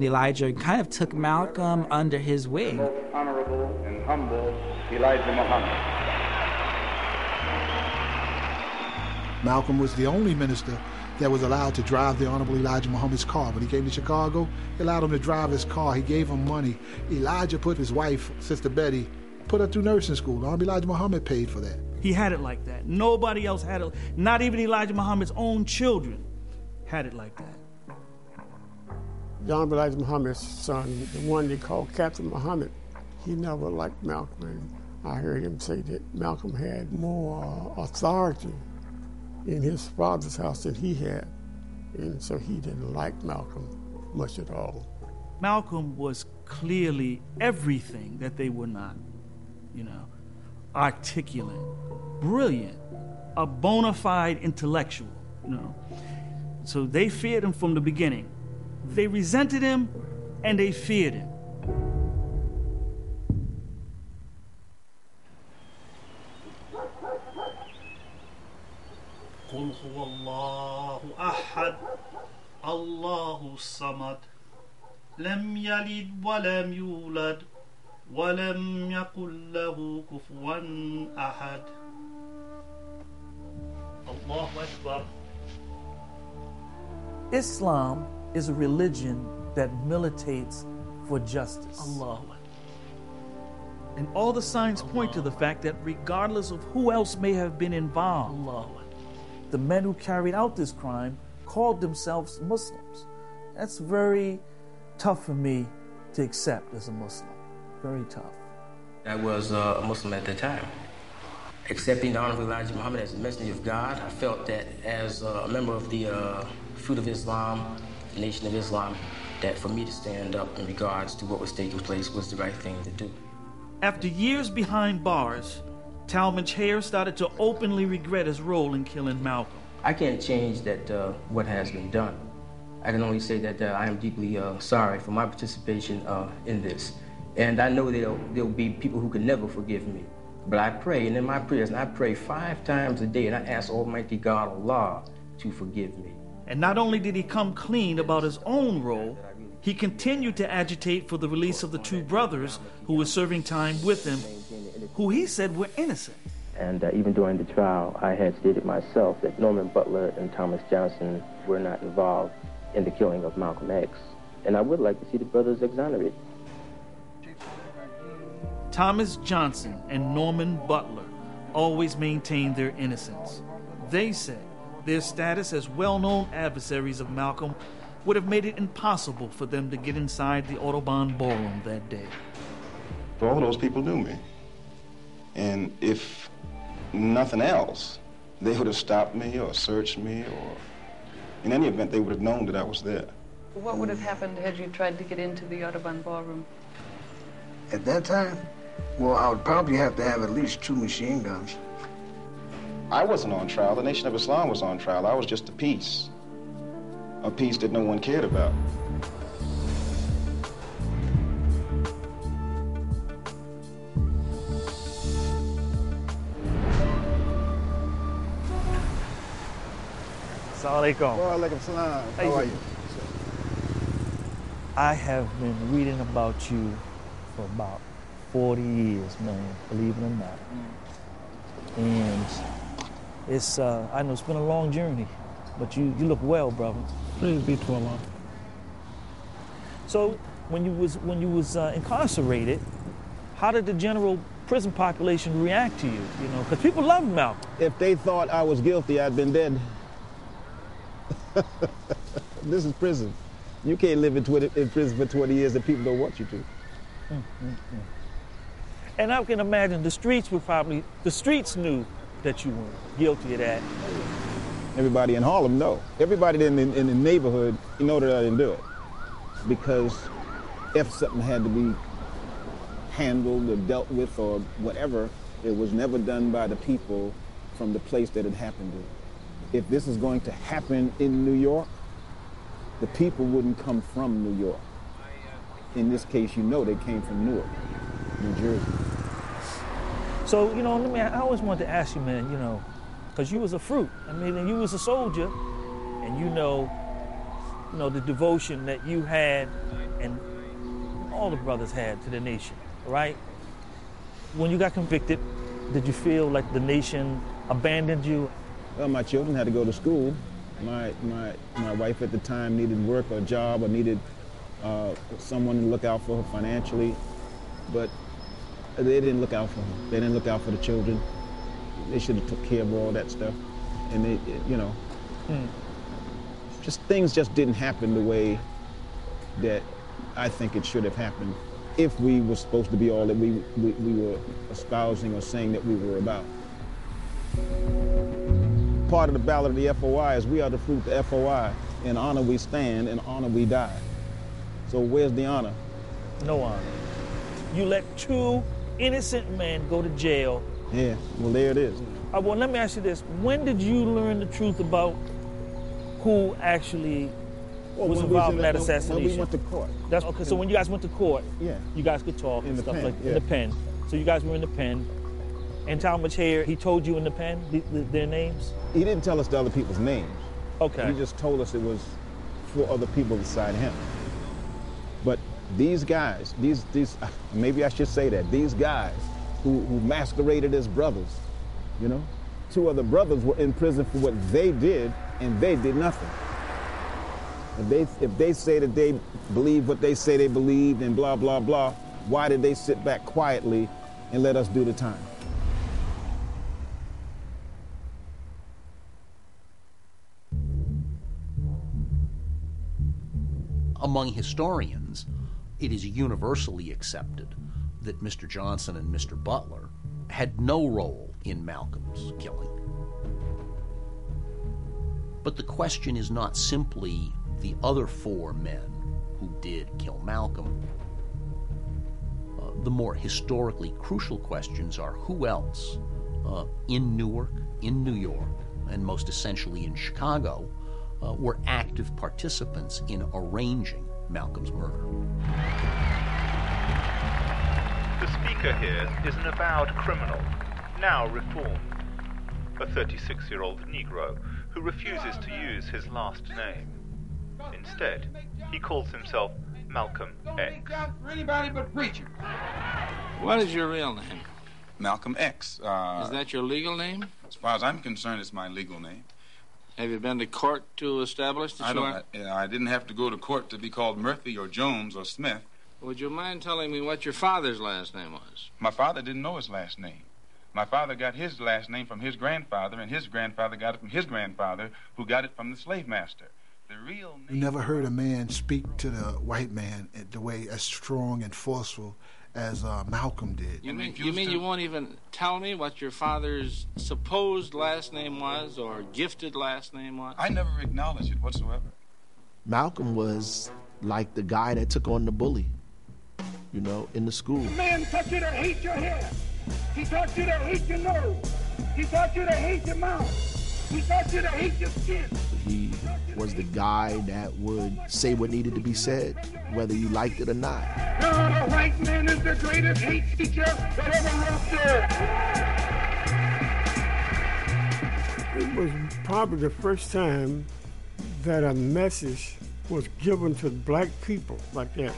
Elijah kind of took Malcolm under his wing. Honorable and humble Elijah Muhammad. Malcolm was the only minister that was allowed to drive the Honorable Elijah Muhammad's car. When he came to Chicago, he allowed him to drive his car. He gave him money. Elijah put his wife, Sister Betty, put her through nursing school. Honorable Elijah Muhammad paid for that. He had it like that. Nobody else had it. Not even Elijah Muhammad's own children had it like that. Honorable Elijah Muhammad's son, the one they called Captain Muhammad, he never liked Malcolm. And I heard him say that Malcolm had more authority in his father's house than he had. And so he didn't like Malcolm much at all. Malcolm was clearly everything that they were not. You know, articulate, brilliant, a bona fide intellectual. You know, so they feared him from the beginning. They resented him, and they feared him. قل هو الله أحد الله الصمد لم يلد ولم يولد ولم يكن له كفوا أحد الله أكبر Islam is a religion that militates for justice. Allah. And all the signs point to the fact that regardless of who else may have been involved, Allah. the men who carried out this crime called themselves Muslims. That's very tough for me to accept as a Muslim. Very tough. I was uh, a Muslim at the time. Accepting the honor of Elijah Muhammad as a messenger of God, I felt that as a member of the uh, Fruit of Islam, the Nation of Islam, that for me to stand up in regards to what was taking place was the right thing to do. After years behind bars, Talmadge Hayer started to openly regret his role in killing Malcolm. I can't change that uh, what has been done. I can only say that uh, I am deeply uh, sorry for my participation uh, in this. And I know there'll, there'll be people who can never forgive me. But I pray, and in my prayers, and I pray five times a day, and I ask Almighty God, Allah, to forgive me. And not only did he come clean about his own role, he continued to agitate for the release of the two brothers who were serving time with him, who he said were innocent. And uh, even during the trial, I had stated myself that Norman Butler and Thomas Johnson were not involved in the killing of Malcolm X. And I would like to see the brothers exonerated. Thomas Johnson and Norman Butler always maintained their innocence. They said their status as well known adversaries of Malcolm would have made it impossible for them to get inside the Audubon ballroom that day. All those people knew me. And if nothing else, they would have stopped me or searched me, or in any event, they would have known that I was there. What would have happened had you tried to get into the Audubon ballroom? At that time, well, I would probably have to have at least two machine guns. I wasn't on trial. The Nation of Islam was on trial. I was just a piece. A piece that no one cared about. Assalamu alaikum. Wa alaikum salam. How are you? I have been reading about you for about 40 years, man, believe it or not. And it's, uh, I know it's been a long journey, but you, you look well, brother. Please be to Allah. So when you was, when you was uh, incarcerated, how did the general prison population react to you? You know, because people loved Malcolm. If they thought I was guilty, I'd been dead. this is prison. You can't live in, 20, in prison for 20 years and people don't want you to. Mm, mm, mm. And I can imagine the streets were probably, the streets knew that you were guilty of that. Everybody in Harlem know. Everybody in, in, in the neighborhood, you know that I didn't do it. Because if something had to be handled or dealt with or whatever, it was never done by the people from the place that it happened to. If this is going to happen in New York, the people wouldn't come from New York. In this case, you know they came from Newark, New Jersey. So, you know, let me, I always wanted to ask you, man, you know, because you was a fruit. I mean, and you was a soldier, and you know, you know, the devotion that you had and all the brothers had to the nation, right? When you got convicted, did you feel like the nation abandoned you? Well, my children had to go to school. My, my, my wife at the time needed work or a job or needed uh, someone to look out for her financially. But they didn't look out for her. They didn't look out for the children. They should have took care of all that stuff. And they, you know, Hmm. just things just didn't happen the way that I think it should have happened if we were supposed to be all that we, we, we were espousing or saying that we were about. Part of the ballot of the FOI is we are the fruit of the FOI. in honor we stand, in honor we die. So where's the honor? No honor. You let two innocent men go to jail. Yeah, well, there it is. Uh, well, let me ask you this. When did you learn the truth about who actually Well, was involved in that when assassination? we went to court. That's okay. So when you guys went to court, Yeah. you guys could talk In and the stuff pen, like in the pen. So you guys were in the pen. And Talmadge Hayer, he told you in the pen the, the, their names. He didn't tell us the other people's names. Okay. He just told us it was for other people beside him. But these guys, these these maybe I should say that these guys who, who masqueraded as brothers, you know, two other brothers were in prison for what they did, and they did nothing. If they if they say that they believe what they say they believed and blah blah blah, why did they sit back quietly and let us do the time? Among historians, it is universally accepted that Mr. Johnson and Mr. Butler had no role in Malcolm's killing. But the question is not simply the other four men who did kill Malcolm. Uh, the more historically crucial questions are who else uh, in Newark, in New York, and most essentially in Chicago uh, were active participants in arranging Malcolm's murder. The speaker here is an avowed criminal, now reformed. A 36 year old Negro who refuses to use his last name. Instead, he calls himself Malcolm X. For anybody but preachers. What is your real name? Malcolm X. Uh, Is that your legal name? As far as I'm concerned, it's my legal name. Have you been to court to establish the I you don't. I, I didn't have to go to court to be called Murphy or Jones or Smith. Would you mind telling me what your father's last name was? My father didn't know his last name. My father got his last name from his grandfather, and his grandfather got it from his grandfather, who got it from the slave master. The real name. You never heard a man speak to the white man the way as strong and forceful as uh, Malcolm did. You mean you mean you won't even tell me what your father's supposed last name was or gifted last name was? I never acknowledged it whatsoever. Malcolm was like the guy that took on the bully, you know, in the school. Man taught you to hate your hair. He taught you to hate your nose. He taught you to hate your mouth. He taught you to hate your skin. He was the guy that would say what needed to be said, whether you liked it or not. No, the white man is the greatest hate teacher that ever walked earth. It was probably the first time that a message was given to black people like that,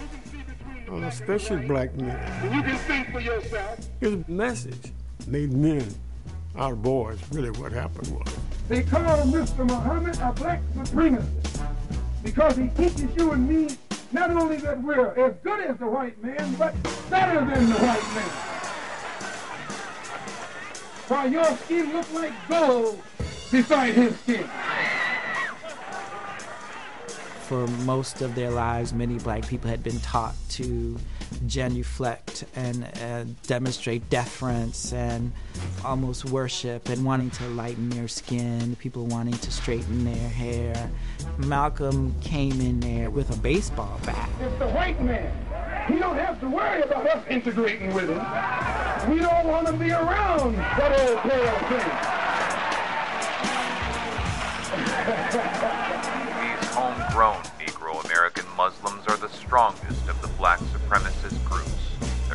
uh, especially black men. You can think for yourself. His message made men out of boys, really what happened was. They call Mr. Muhammad a black supremacist because he teaches you and me not only that we're as good as the white man, but better than the white man. While your skin looks like gold beside his skin. For most of their lives, many black people had been taught to genuflect and uh, demonstrate deference and almost worship and wanting to lighten their skin, people wanting to straighten their hair. Malcolm came in there with a baseball bat. It's the white man. He don't have to worry about us integrating with him. We don't want to be around that old pale thing. These homegrown Negro American Muslims are the strongest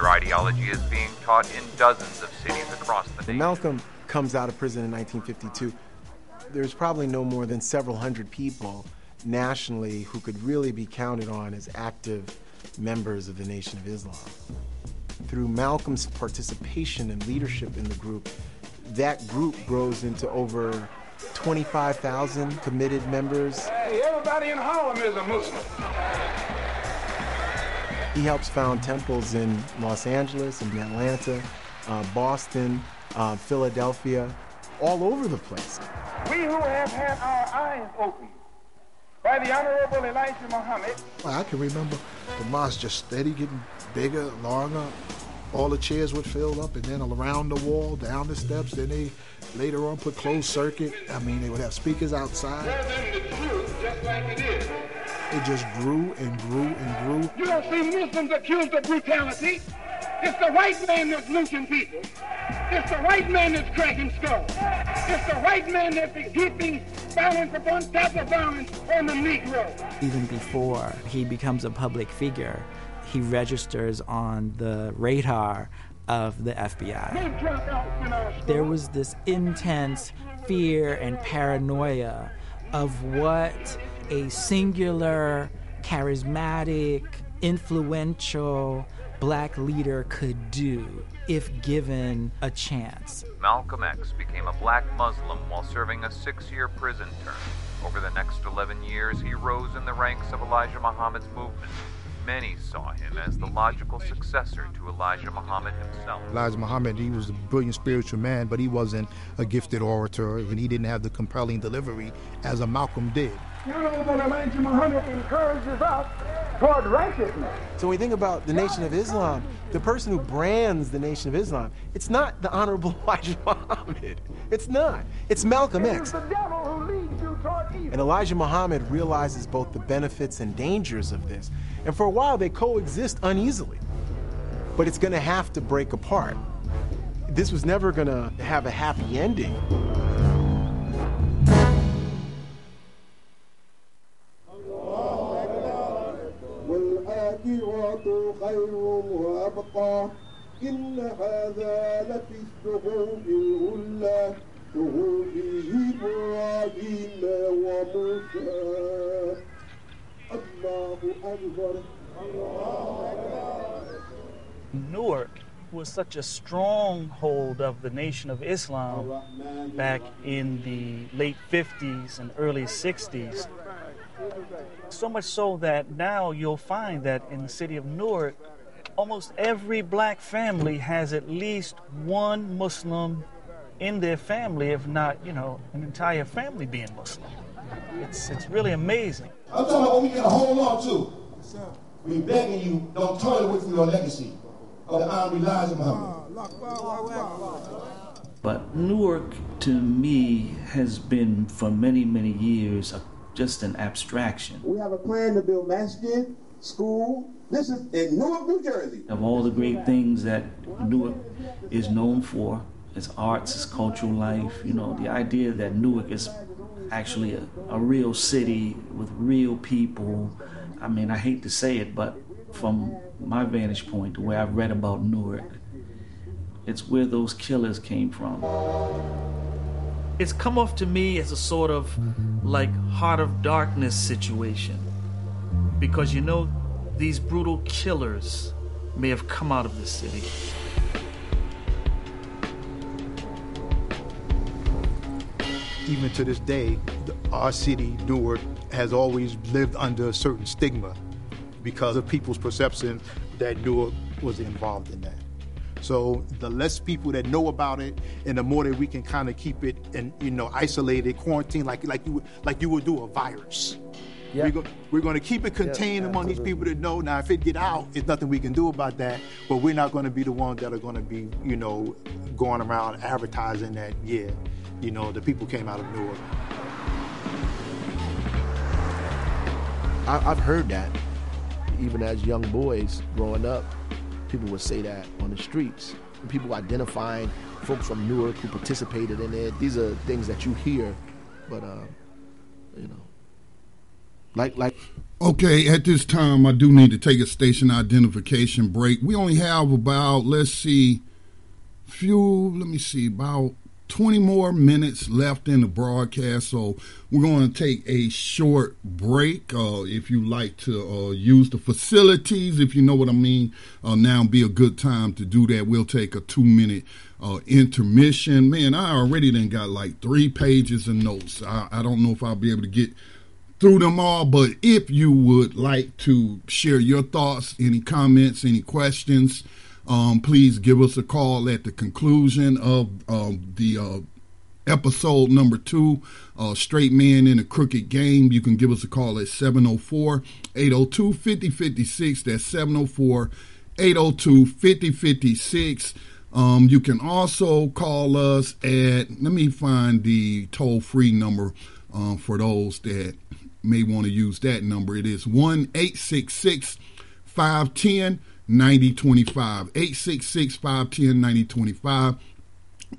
Their ideology is being taught in dozens of cities across the nation. When. Malcolm comes out of prison in 1952, there's probably no more than several hundred people nationally who could really be counted on as active members of the Nation of Islam. Through Malcolm's participation and leadership in the group, that group grows into over 25,000 committed members. Hey, everybody in Harlem is a Muslim. He helps found temples in Los Angeles and Atlanta, uh, Boston, uh, Philadelphia, all over the place. We who have had our eyes opened by the Honorable Elijah Muhammad I can remember the mosque just steady getting bigger, longer. All the chairs would fill up, and then around the wall, down the steps. Then they later on put closed circuit. I mean, they would have speakers outside. than the truth just like it is. It just grew and grew and grew. You don't see Muslims accused of brutality. It's the white man that's lynching people. It's the white man that's cracking skulls. It's the white man that's keeping violence upon top of violence on the Negro. Even before he becomes a public figure, he registers on the radar of the FBI. There was this intense fear and paranoia of what a singular, charismatic, influential black leader could do if given a chance. Malcolm X became a black Muslim while serving a six year prison term. Over the next 11 years, he rose in the ranks of Elijah Muhammad's movement. Many saw him as the logical successor to Elijah Muhammad himself. Elijah Muhammad, he was a brilliant spiritual man, but he wasn't a gifted orator, and he didn't have the compelling delivery as a Malcolm did. You know that Elijah Muhammad encourages us toward righteousness. So when we think about the Nation of Islam, the person who brands the Nation of Islam, it's not the Honorable Elijah Muhammad. It's not. It's Malcolm X. is the devil who leads you toward evil. And Elijah Muhammad realizes both the benefits and dangers of this. And for a while, they coexist uneasily. But it's going to have to break apart. This was never going to have a happy ending. والآخرة خير وأبقى إن هذا لفي الصحف الأولى صحف إبراهيم وموسى الله أكبر Newark was such a stronghold of the Nation of Islam back in the late 50s and early 60s. so much so that now you'll find that in the city of Newark, almost every black family has at least one Muslim in their family, if not, you know, an entire family being Muslim. It's, it's really amazing. I'm talking about what we gotta hold on to. We begging you, don't turn away from your legacy of the honorable Elijah Muhammad. But Newark, to me, has been for many, many years a, just an abstraction. We have a plan to build masjid, school. This is in Newark, New Jersey. Of all the great things that Newark is known for, its arts, its cultural life, you know, the idea that Newark is actually a, a real city with real people. I mean, I hate to say it, but from my vantage point, the way I've read about Newark, it's where those killers came from. It's come off to me as a sort of like heart of darkness situation. Because you know, these brutal killers may have come out of this city. Even to this day, our city, Newark, has always lived under a certain stigma because of people's perception that Newark was involved in that. So the less people that know about it, and the more that we can kind of keep it and you know isolated, quarantine, like like you would, like you would do a virus. Yeah. We're, go, we're going to keep it contained among these people that know. Now, if it get out, there's nothing we can do about that. But we're not going to be the ones that are going to be, you know, going around advertising that. Yeah, you know, the people came out of Newark. I, I've heard that, even as young boys growing up, people would say that on the streets. People identifying folks from Newark who participated in it. These are things that you hear, but uh, you know, like like Okay, at this time, I do need to take a station identification break. We only have about, let's see, few, let me see, about 20 more minutes left in the broadcast. So we're going to take a short break. Uh, if you like to uh, use the facilities, if you know what I mean, uh, now be a good time to do that. We'll take a two minute uh, intermission. Man, I already then got like three pages of notes. I, I don't know if I'll be able to get through them all. But if you would like to share your thoughts, any comments, any questions, um, please give us a call at the conclusion of the uh, episode number two, uh, Straight Man in a Crooked Game. You can give us a call at 704 802 5056. That's 704 802 5056. Um, you can also call us at, let me find the toll free number um, for those that may want to use that number. It is 1 866 510 9025. 866 510 9025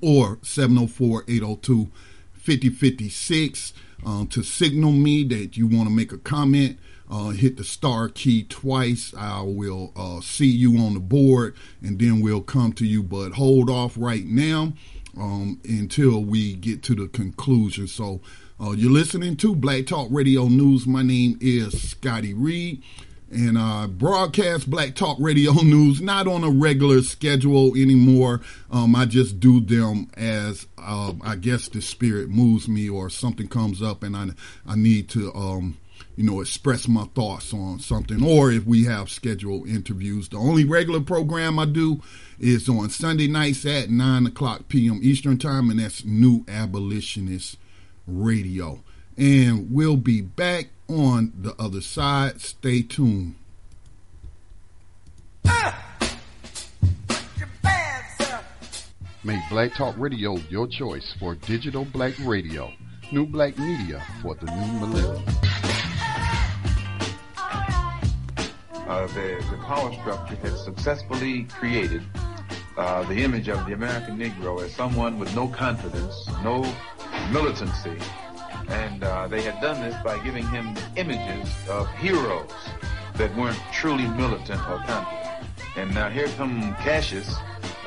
or 704 802 5056 um, to signal me that you want to make a comment. Uh, hit the star key twice. I will uh, see you on the board and then we'll come to you. But hold off right now um, until we get to the conclusion. So uh, you're listening to Black Talk Radio News. My name is Scotty Reed and uh, broadcast Black Talk Radio News not on a regular schedule anymore. Um, I just do them as uh, I guess the spirit moves me or something comes up and I I need to um, you know express my thoughts on something or if we have scheduled interviews. The only regular program I do is on Sunday nights at nine o'clock p.m. Eastern time, and that's New Abolitionist Radio. And we'll be back on the other side. Stay tuned. Make Black Talk Radio your choice for digital black radio. New black media for the new millennium. Uh, the, the power structure has successfully created uh, the image of the American Negro as someone with no confidence, no militancy, and uh, they had done this by giving him images of heroes that weren't truly militant or confident. And now here come Cassius,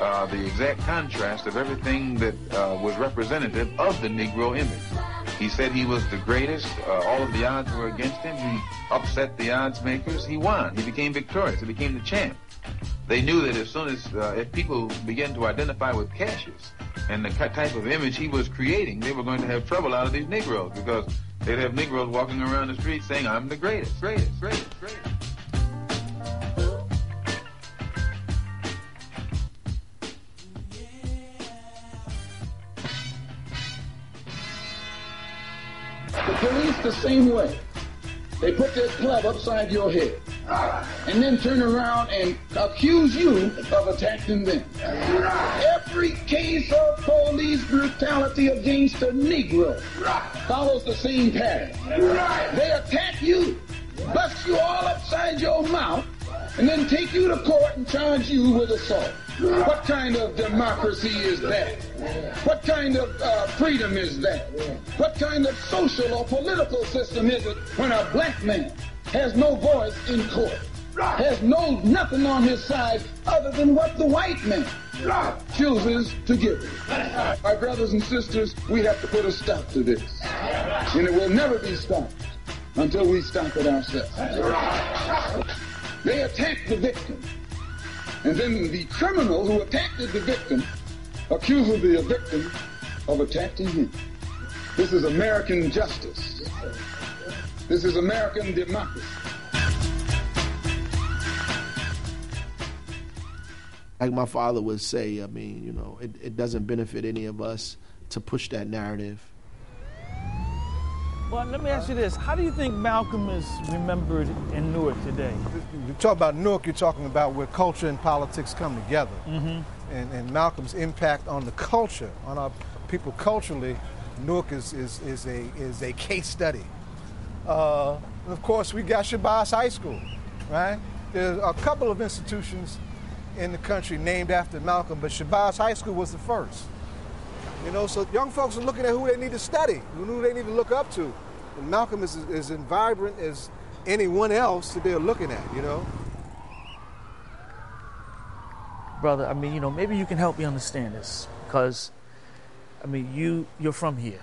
uh, the exact contrast of everything that uh, was representative of the Negro image. He said he was the greatest. Uh, all of the odds were against him. He upset the odds makers. He won. He became victorious. He became the champ. They knew that as soon as uh, if people began to identify with Cassius and the type of image he was creating, they were going to have trouble out of these Negroes because they'd have Negroes walking around the street saying, "I'm the greatest, greatest, greatest, greatest." The police the same way. They put their club upside your head and then turn around and accuse you of attacking them. Every case of police brutality against a Negro follows the same pattern. They attack you, bust you all upside your mouth, and then take you to court and charge you with assault. What kind of democracy is that? What kind of uh, freedom is that? What kind of social or political system is it when a black man has no voice in court, has no nothing on his side other than what the white man chooses to give him? My brothers and sisters, we have to put a stop to this. And it will never be stopped until we stop it ourselves. They attack the victim. And then the criminal who attacked the victim accuses the victim of attacking him. This is American justice. This is American democracy. Like my father would say, I mean, you know, it, it doesn't benefit any of us to push that narrative. Well, let me ask you this. How do you think Malcolm is remembered in Newark today? You talk about Newark, you're talking about where culture and politics come together. Mm-hmm. And, and Malcolm's impact on the culture, on our people culturally, Newark is, is, is, a, is a case study. Uh, and of course, we got Shabazz High School, right? There's a couple of institutions in the country named after Malcolm, but Shabazz High School was the first. You know, so young folks are looking at who they need to study, who they need to look up to. And Malcolm is as vibrant as anyone else that they're looking at, you know. Brother, I mean, you know, maybe you can help me understand this because, I mean, you you're from here,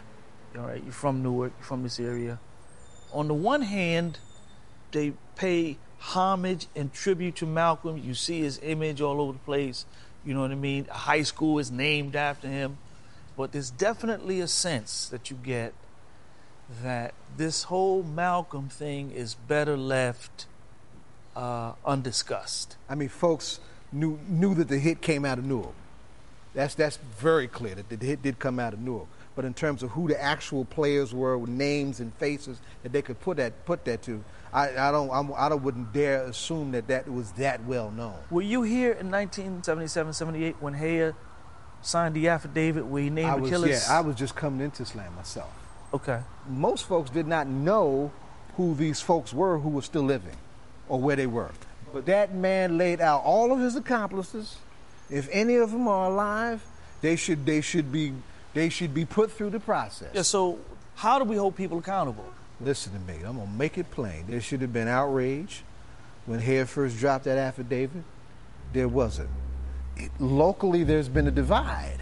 all right? You're from Newark, you're from this area. On the one hand, they pay homage and tribute to Malcolm. You see his image all over the place. You know what I mean? A high school is named after him. But there's definitely a sense that you get that this whole Malcolm thing is better left uh, undiscussed. I mean, folks knew knew that the hit came out of Newark. That's that's very clear that the hit did come out of Newark. But in terms of who the actual players were, with names and faces that they could put that put that to, I, I don't I'm, I don't wouldn't dare assume that that was that well known. Were you here in 1977, 78 when Hayer signed the affidavit where he named I was, Achilles? Yeah, I was just coming into Slam myself. Okay. Most folks did not know who these folks were who were still living or where they were. But that man laid out all of his accomplices. If any of them are alive, they should they should be they should be put through the process. Yeah, so how do we hold people accountable? Listen to me. I'm gonna make it plain. There should have been outrage when Hayer first dropped that affidavit. There wasn't. It, locally, there's been a divide.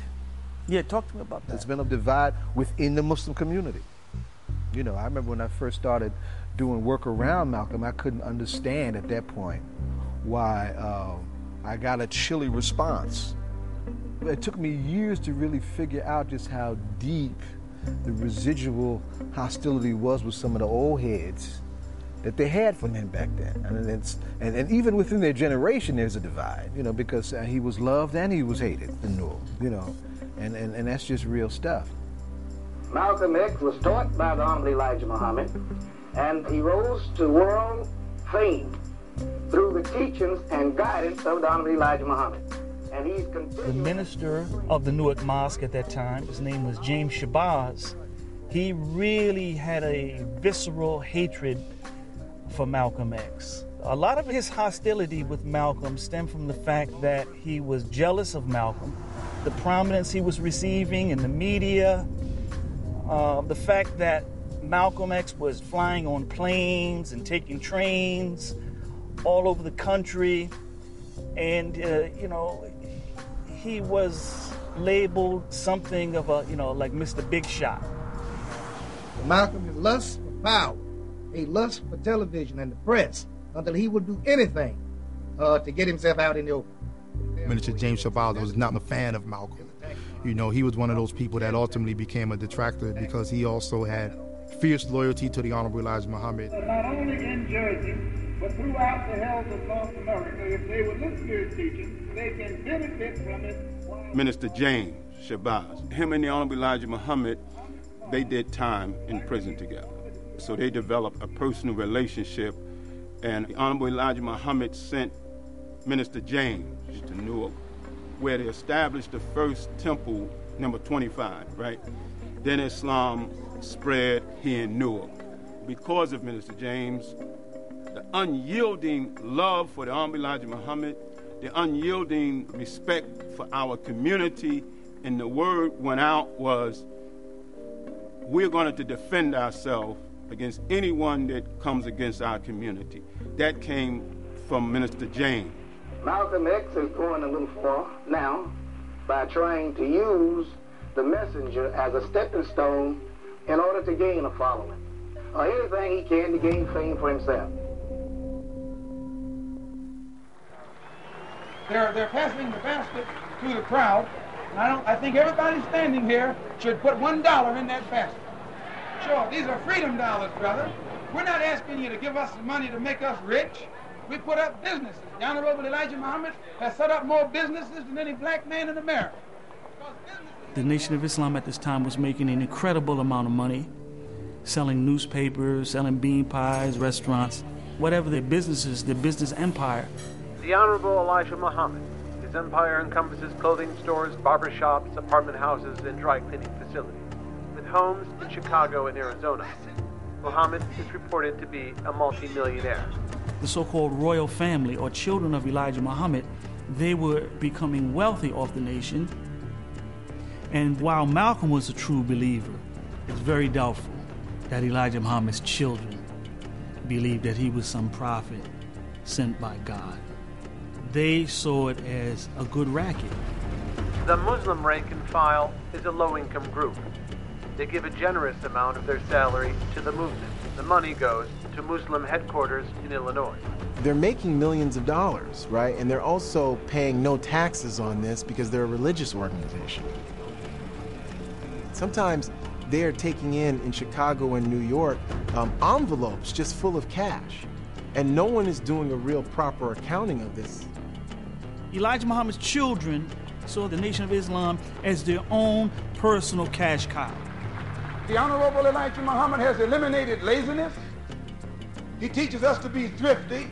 Yeah, talk to me about that. There's been a divide within the Muslim community. You know, I remember when I first started doing work around Malcolm, I couldn't understand at that point why um, I got a chilly response. It took me years to really figure out just how deep the residual hostility was with some of the old heads that they had for him back then. And, it's, and, and even within their generation, there's a divide, you know, because uh, he was loved and he was hated in Newark, you know, and, and, and that's just real stuff. Malcolm X was taught by the Honorable Elijah Muhammad, and he rose to world fame through the teachings and guidance of the Honorable Elijah Muhammad. The minister of the Newark Mosque at that time, his name was James Shabazz, he really had a visceral hatred for Malcolm X. A lot of his hostility with Malcolm stemmed from the fact that he was jealous of Malcolm, the prominence he was receiving in the media, uh, the fact that Malcolm X was flying on planes and taking trains all over the country. And, uh, you know, he was labeled something of a, you know, like Mr. Big Shot. Malcolm is lust for power, a lust for television and the press, until he would do anything uh, to get himself out in the open. Minister James Shabazz was not a fan of Malcolm. You know, he was one of those people that ultimately became a detractor because he also had fierce loyalty to the Honorable Elijah Muhammad. Not only in Jersey, but throughout the hells of North America, if they would listen to his teaching, they can benefit from it. Minister James Shabazz, him and the Honorable Elijah Muhammad, they did time in prison together. So they developed a personal relationship, and the Honorable Elijah Muhammad sent Minister James to Newark, where they established the first temple, number 25, right? Then Islam spread here in Newark. Because of Minister James, the unyielding love for the Honorable Elijah Muhammad, the unyielding respect for our community, and the word went out was, we're going to defend ourselves against anyone that comes against our community. That came from Minister James. Malcolm X is going a little far now by trying to use the messenger as a stepping stone in order to gain a following or anything he can to gain fame for himself. They're, they're passing the basket to the crowd. And I, don't, I think everybody standing here should put one dollar in that basket. Sure, these are freedom dollars, brother. We're not asking you to give us money to make us rich. We put up businesses. The Honorable Elijah Muhammad has set up more businesses than any black man in America. The Nation of Islam at this time was making an incredible amount of money, selling newspapers, selling bean pies, restaurants, whatever their businesses, their business empire. The Honorable Elijah Muhammad. His empire encompasses clothing stores, barber shops, apartment houses, and dry cleaning facilities, with homes in Chicago and Arizona. Muhammad is reported to be a multimillionaire. The so called royal family or children of Elijah Muhammad, they were becoming wealthy off the nation. And while Malcolm was a true believer, it's very doubtful that Elijah Muhammad's children believed that he was some prophet sent by God. They saw it as a good racket. The Muslim rank and file is a low income group. They give a generous amount of their salary to the movement. The money goes to Muslim headquarters in Illinois. They're making millions of dollars, right? And they're also paying no taxes on this because they're a religious organization. Sometimes they are taking in, in Chicago and New York, um, envelopes just full of cash. And no one is doing a real proper accounting of this. Elijah Muhammad's children saw the Nation of Islam as their own personal cash cow. The Honorable Elijah Muhammad has eliminated laziness. He teaches us to be thrifty,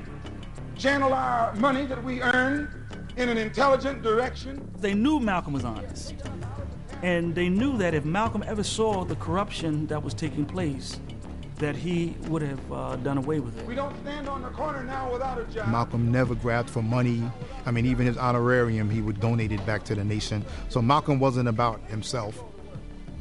channel our money that we earn in an intelligent direction. They knew Malcolm was honest. And they knew that if Malcolm ever saw the corruption that was taking place, that he would have uh, done away with it. We don't stand on the corner now without a job. Malcolm never grabbed for money. I mean, even his honorarium, he would donate it back to the nation. So Malcolm wasn't about himself.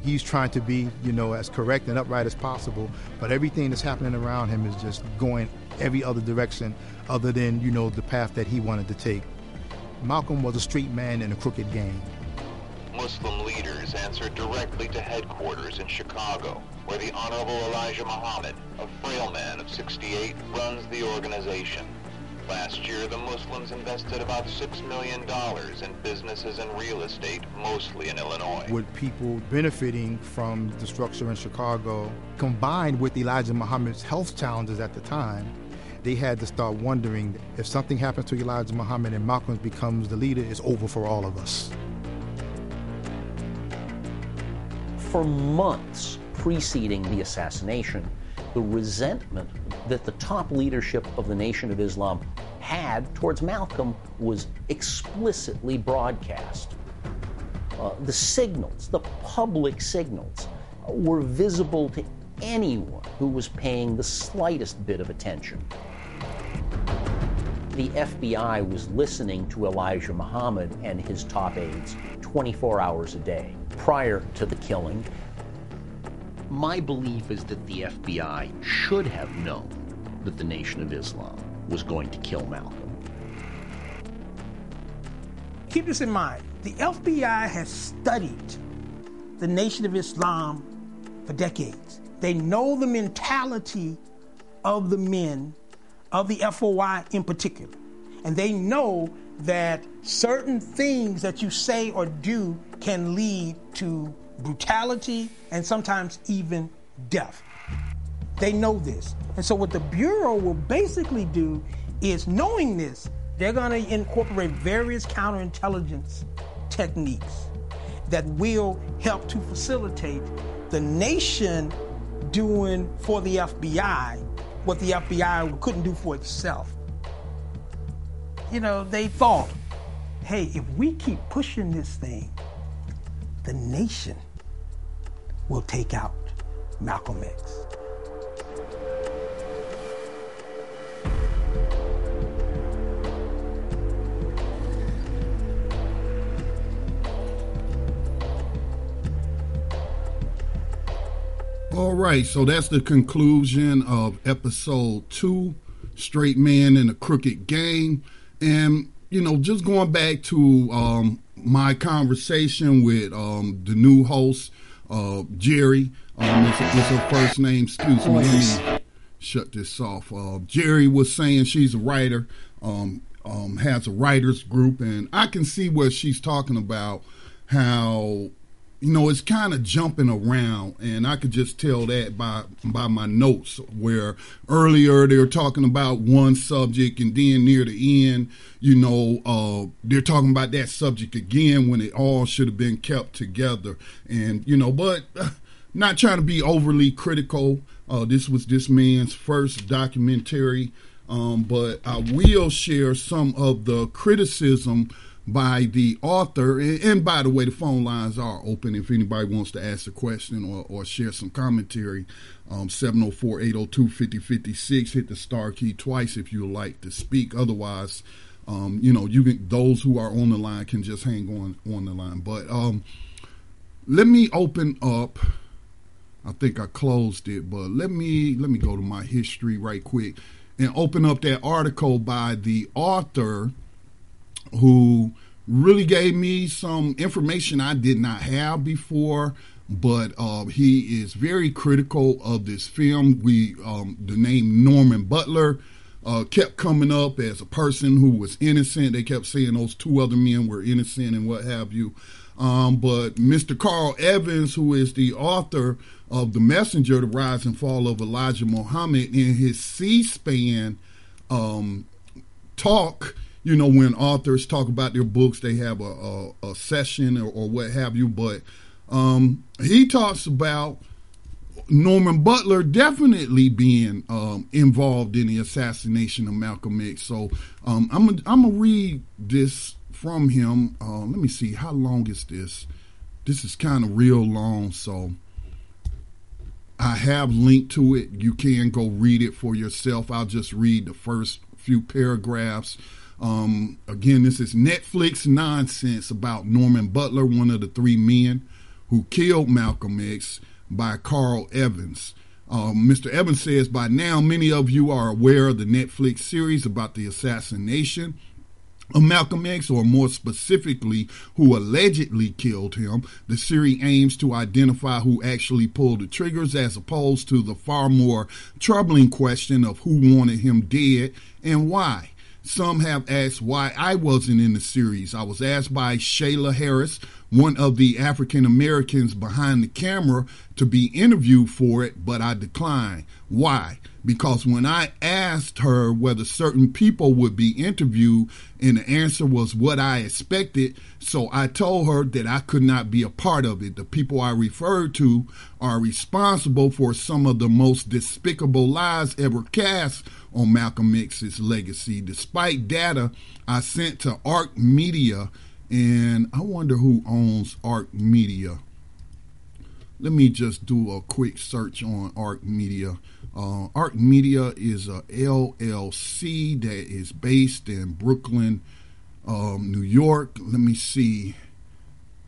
He's trying to be, you know, as correct and upright as possible, but everything that's happening around him is just going every other direction other than, you know, the path that he wanted to take. Malcolm was a street man in a crooked game. Muslim leaders answered directly to headquarters in Chicago, where the Honorable Elijah Muhammad, a frail man of 68, runs the organization. Last year, the Muslims invested about $6 million in businesses and real estate, mostly in Illinois. With people benefiting from the structure in Chicago, combined with Elijah Muhammad's health challenges at the time, they had to start wondering if something happens to Elijah Muhammad and Malcolm becomes the leader, it's over for all of us. For months preceding the assassination, the resentment that the top leadership of the Nation of Islam had towards Malcolm was explicitly broadcast. Uh, the signals, the public signals, were visible to anyone who was paying the slightest bit of attention. The FBI was listening to Elijah Muhammad and his top aides 24 hours a day prior to the killing. My belief is that the FBI should have known that the Nation of Islam was going to kill Malcolm. Keep this in mind. The FBI has studied the Nation of Islam for decades. They know the mentality of the men of the FOI in particular. And they know that certain things that you say or do can lead to brutality and sometimes even death. They know this. And so, what the Bureau will basically do is, knowing this, they're going to incorporate various counterintelligence techniques that will help to facilitate the nation doing for the FBI what the FBI couldn't do for itself. You know, they thought, hey, if we keep pushing this thing, the nation will take out Malcolm X. All right, so that's the conclusion of episode two Straight Man in a Crooked Game. And, you know, just going back to um, my conversation with um, the new host, uh, Jerry. Um, it's, it's her first name. Excuse me. Let me shut this off. Uh, Jerry was saying she's a writer, um, um, has a writers group, and I can see what she's talking about how you know it's kind of jumping around and i could just tell that by by my notes where earlier they were talking about one subject and then near the end you know uh, they're talking about that subject again when it all should have been kept together. And you know but not trying to be overly critical uh, this was this man's first documentary um, but i will share some of the criticism by the author. And, by the way, the phone lines are open if anybody wants to ask a question or, or share some commentary. Um, 704 802 5056. Hit the star key twice if you like to speak. Otherwise, um, you know, you can, those who are on the line can just hang on on the line. But um, let me open up. I think I closed it, but let me let me go to my history right quick and open up that article by the author who really gave me some information I did not have before. But uh, he is very critical of this film. We um, the name Norman Butler uh, kept coming up as a person who was innocent. They kept saying those two other men were innocent and what have you. Um, but Mr. Karl Evanzz, who is the author of The Messenger, The Rise and Fall of Elijah Muhammad, in his C SPAN um, talk, you know, when authors talk about their books, they have a, a, a session or, or, what have you. But um, he talks about Norman Butler definitely being um, involved in the assassination of Malcolm X. So um, I'm gonna I'm gonna read this from him. Uh, let me see how long is this. This is kind of real long, so I have linked to it. You can go read it for yourself. I'll just read the first few paragraphs. Um, again, this is Netflix nonsense about Norman Butler, one of the three men who killed Malcolm X, by Karl Evanzz. Um, Mr. Evanzz says, by now, many of you are aware of the Netflix series about the assassination of Malcolm X, or more specifically, who allegedly killed him. The series aims to identify who actually pulled the triggers as opposed to the far more troubling question of who wanted him dead and why. Some have asked why I wasn't in the series. I was asked by Shayla Harris, one of the African Americans behind the camera, to be interviewed for it, but I declined. Why? Because when I asked her whether certain people would be interviewed, and the answer was what I expected, so I told her that I could not be a part of it. The people I referred to are responsible for some of the most despicable lies ever cast on Malcolm X's legacy. Despite data I sent to ARC Media, and I wonder who owns ARC Media. Let me just do a quick search on ARC Media. Uh, ARC Media is a LLC that is based in Brooklyn, um, New York. Let me see.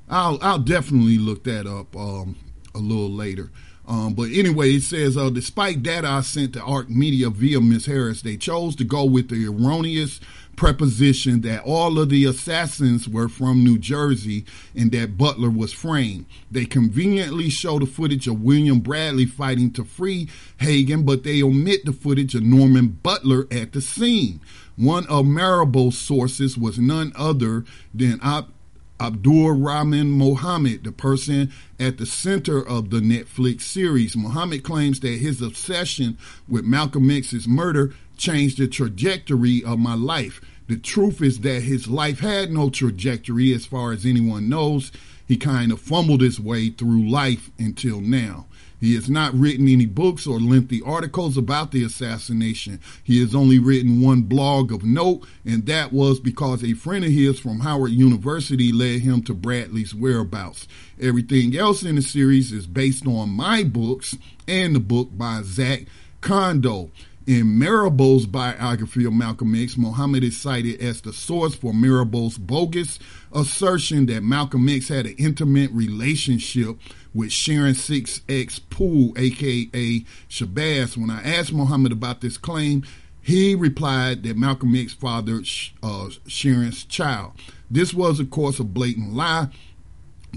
I'll I'll definitely look that up um, a little later. Um, but anyway, it says, uh, despite data I sent to ARC Media via Ms. Harris, they chose to go with the erroneous preposition that all of the assassins were from New Jersey and that Butler was framed. They conveniently show the footage of William Bradley fighting to free Hagan, but they omit the footage of Norman Butler at the scene. One of Marable's sources was none other than Op- Abdul Rahman Mohammed, the person at the center of the Netflix series. Mohammed claims that his obsession with Malcolm X's murder changed the trajectory of my life. The truth is that his life had no trajectory as far as anyone knows. He kind of fumbled his way through life until now. He has not written any books or lengthy articles about the assassination. He has only written one blog of note, and that was because a friend of his from Howard University led him to Bradley's whereabouts. Everything else in the series is based on my books and the book by Zak Kondo. In Marable's biography of Malcolm X, Muhammad is cited as the source for Marable's bogus assertion that Malcolm X had an intimate relationship with Sharon 6X Poole, aka Shabazz. When I asked Muhammad about this claim, he replied that Malcolm X fathered uh, Sharon's child. This was, of course, a blatant lie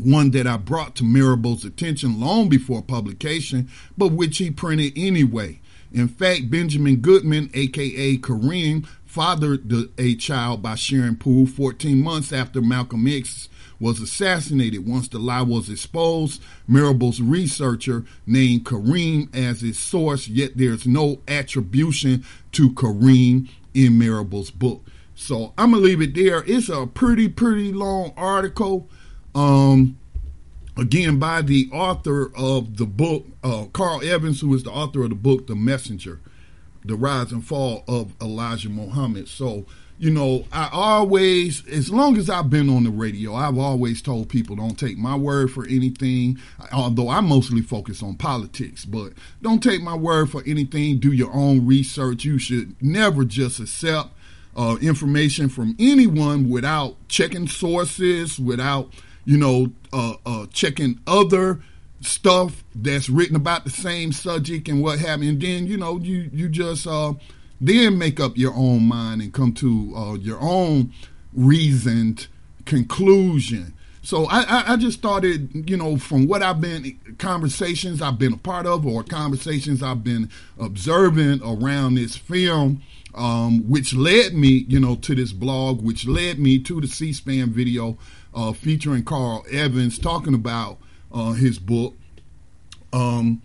one that I brought to Marable's attention long before publication, but which he printed anyway. In fact, Benjamin Goodman, aka Kareem, fathered the, a child by Sharon Poole 14 months after Malcolm X was assassinated. Once the lie was exposed, Marable's researcher named Kareem as his source, yet there's no attribution to Kareem in Marable's book. So I'm gonna leave it there. It's a pretty, pretty long article. Um, again by the author of the book, uh, Karl Evanzz, who is the author of the book, The Messenger, The Rise and Fall of Elijah Muhammad. So, you know, I always, as long as I've been on the radio, I've always told people don't take my word for anything, although I mostly focus on politics, but don't take my word for anything. Do your own research. You should never just accept uh, information from anyone without checking sources, without you know, uh, uh, checking other stuff that's written about the same subject and what have you. And then, you know, you, you just uh, then make up your own mind and come to uh, your own reasoned conclusion. So I, I, I, just started, you know, from what I've been conversations I've been a part of or conversations I've been observing around this film, um, which led me, you know, to this blog, which led me to the C-SPAN video uh, featuring Karl Evanzz talking about uh, his book. Um,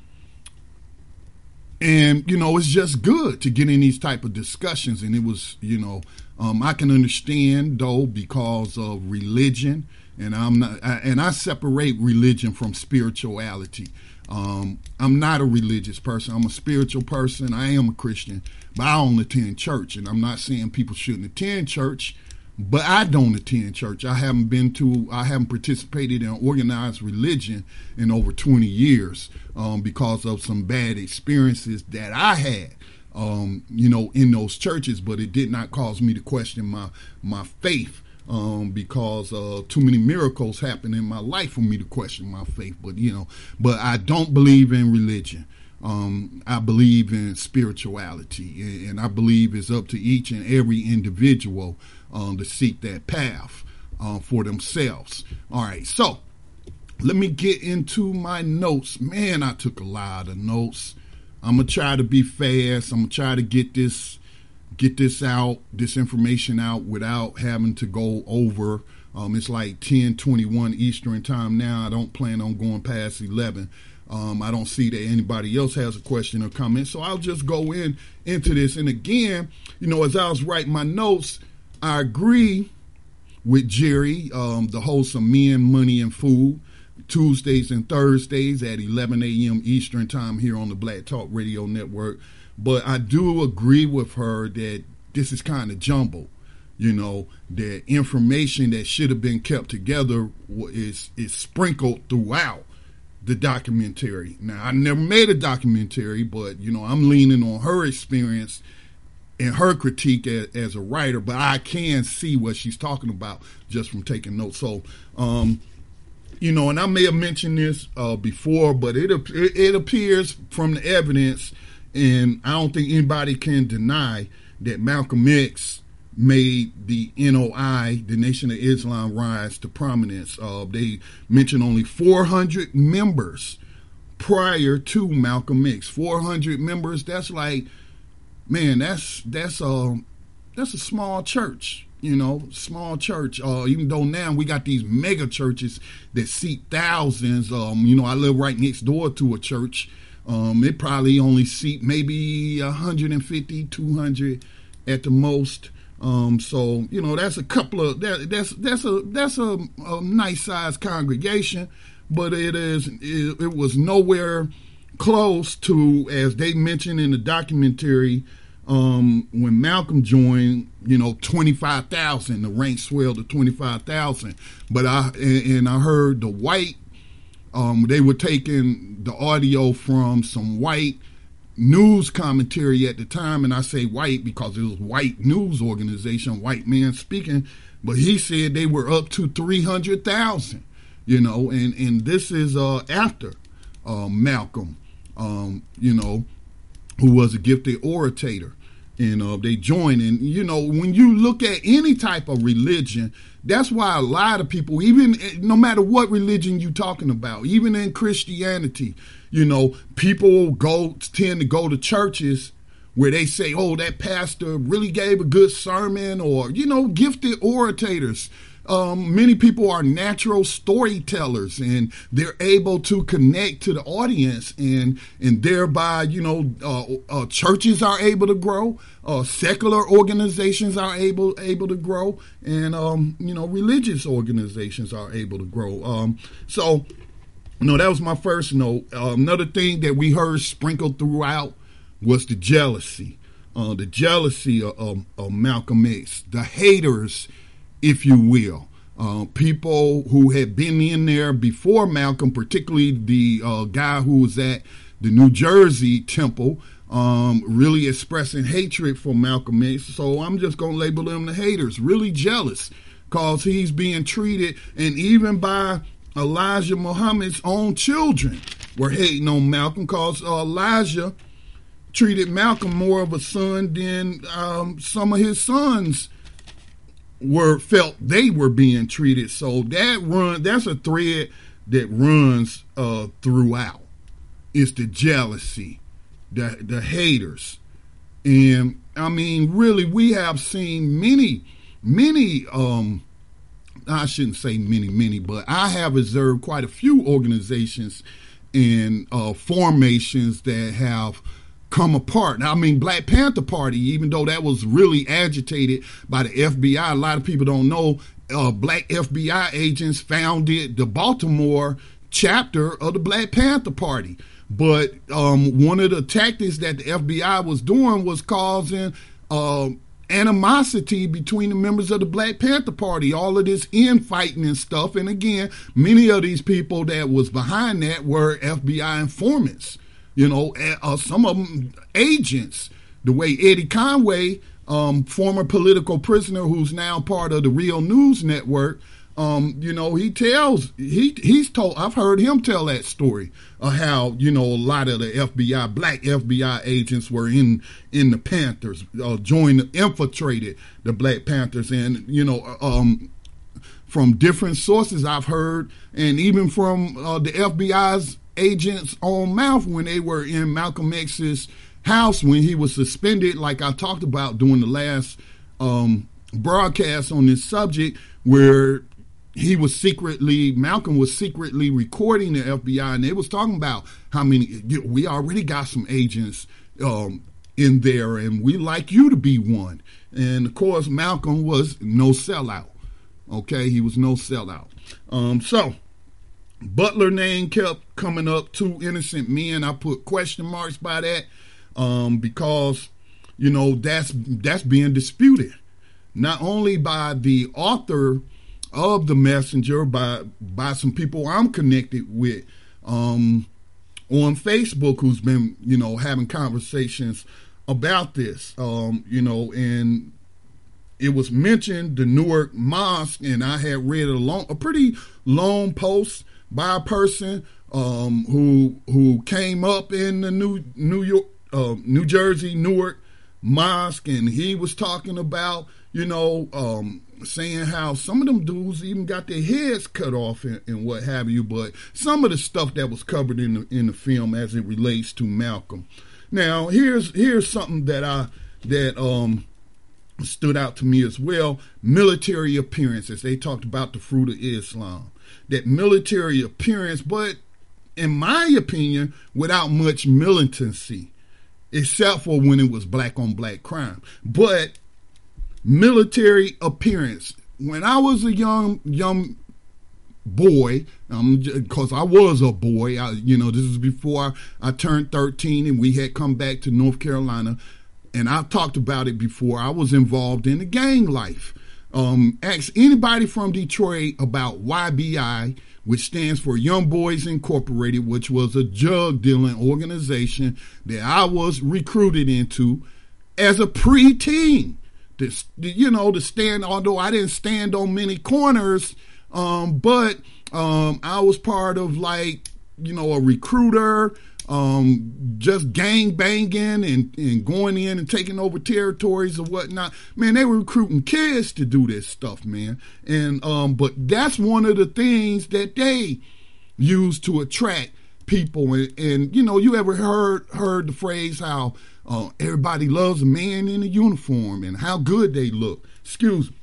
and you know, it's just good to get in these type of discussions. And it was, you know, um, I can understand though because of religion, and I'm not, I, and I separate religion from spirituality. Um, I'm not a religious person. I'm a spiritual person. I am a Christian, but I don't attend church. And I'm not saying people shouldn't attend church but I don't attend church. I haven't been to, I haven't participated in organized religion in over 20 years um, because of some bad experiences that I had. Um, you know, in those churches, but it did not cause me to question my my faith um, because uh, too many miracles happened in my life for me to question my faith. But you know, but I don't believe in religion. Um, I believe in spirituality, and I believe it's up to each and every individual um, to seek that path uh, for themselves. All right, so let me get into my notes. Man, I took a lot of notes. I'm gonna try to be fast. I'm gonna try to get this get this out, this information out without having to go over. Um, it's like 10, 21 Eastern time now. I don't plan on going past 11. Um, I don't see that anybody else has a question or comment, so I'll just go in into this. And again, you know, as I was writing my notes, I agree with Jerry, um, the of Men, Money, and Food. Tuesdays and Thursdays at 11 a.m. Eastern Time here on the Black Talk Radio Network. But I do agree with her that this is kind of jumbled. You know, that information that should have been kept together is is sprinkled throughout the documentary. Now, I never made a documentary, but you know, I'm leaning on her experience and her critique as, as a writer, but I can see what she's talking about just from taking notes. So, um, you know, and I may have mentioned this uh, before, but it, it, it appears from the evidence, and I don't think anybody can deny that Malcolm X made the NOI, the Nation of Islam, rise to prominence. Uh, they mentioned only 400 members prior to Malcolm X. 400 members. That's like, man, that's that's a that's a small church you know, small church. Uh, even though now we got these mega churches that seat thousands. Um, you know, I live right next door to a church. Um, it probably only seat maybe 150, 200 at the most. Um, so you know, that's a couple of that, that's that's a that's a, a nice sized congregation, but it is it, it was nowhere close to as they mentioned in the documentary um, when Malcolm joined, you know, twenty five thousand. The rank swelled to twenty five thousand. But I and, and, I heard the white. Um, they were taking the audio from some white news commentary at the time, and I say white because it was white news organization, white man speaking. But he said they were up to three hundred thousand. You know, and and this is uh, after uh, Malcolm. Um, you know, who was a gifted orator and uh, they join. And you know, when you look at any type of religion, that's why a lot of people, even no matter what religion you're talking about, even in Christianity, you know, people go tend to go to churches where they say, "Oh, that pastor really gave a good sermon," or you know, gifted orators um, many people are natural storytellers and they're able to connect to the audience and and thereby you know uh, uh, churches are able to grow uh, secular organizations are able able to grow and um, you know religious organizations are able to grow. Um, so know that was my first note. Uh, another thing that we heard sprinkled throughout was the jealousy uh, the jealousy of, of, of Malcolm X the haters if you will. Uh, people who had been in there before Malcolm, particularly the uh, guy who was at the New Jersey temple, um, really expressing hatred for Malcolm X. So I'm just going to label them the haters, really jealous because he's being treated, and even by Elijah Muhammad's own children were hating on Malcolm because uh, Elijah treated Malcolm more of a son than um, some of his sons were felt they were being treated. So that run that's a thread that runs uh, throughout. It's the jealousy, the the haters, and I mean, really, we have seen many, many. Um, I shouldn't say many, many, but I have observed quite a few organizations and uh, formations that have come apart. Now, I mean, Black Panther Party, even though that was really agitated by the FBI, a lot of people don't know. Uh, black FBI agents founded the Baltimore chapter of the Black Panther Party. But um, one of the tactics that the FBI was doing was causing uh, animosity between the members of the Black Panther Party, all of this infighting and stuff. And again, many of these people that was behind that were FBI informants, you know, uh, some of them agents. The way Eddie Conway, um, former political prisoner who's now part of the Real News Network, um, you know, he tells he he's told I've heard him tell that story of how you know a lot of the FBI black FBI agents were in in the Panthers, uh, joined infiltrated the Black Panthers, and you know, um, from different sources I've heard, and even from uh, the FBI's agents on mouth when they were in Malcolm X's house when he was suspended, like I talked about during the last um, broadcast on this subject, where he was secretly Malcolm was secretly recording the FBI, and they was talking about how many we already got some agents um, in there, and we like you to be one. And of course, Malcolm was no sellout. Okay, he was no sellout. Um, so Butler name kept coming up. Two innocent men. I put question marks by that um, because you know that's that's being disputed, not only by the author of the messenger by by some people I'm connected with um, on Facebook who's been you know having conversations about this um, you know and it was mentioned the Newark Mosque and I had read a long a pretty long post by a person um, who who came up in the New New York uh, New Jersey Newark Mosque and he was talking about you know um, saying how some of them dudes even got their heads cut off and, and, what have you, but some of the stuff that was covered in the in the film as it relates to Malcolm. Now, here's here's something that I that um stood out to me as well. Military appearances. They talked about the fruit of Islam. That military appearance, but in my opinion, without much militancy, except for when it was black on black crime. But military appearance. When I was a young young boy, because um, I was a boy, I, you know, this is before I, turned 13 and we had come back to North Carolina. And I've talked about it before. I was involved in the gang life. Um, ask anybody from Detroit about YBI, which stands for Young Boys Incorporated, which was a drug dealing organization that I was recruited into as a preteen. To, you know, to stand, although I didn't stand on many corners, um, but um, I was part of like, you know, a recruiter, um, just gang banging and, and going in and taking over territories or whatnot. Man, they were recruiting kids to do this stuff, man. And, um, but that's one of the things that they use to attract people. And, and you know, you ever heard, heard the phrase how, uh, everybody loves a man in a uniform and how good they look. Excuse me.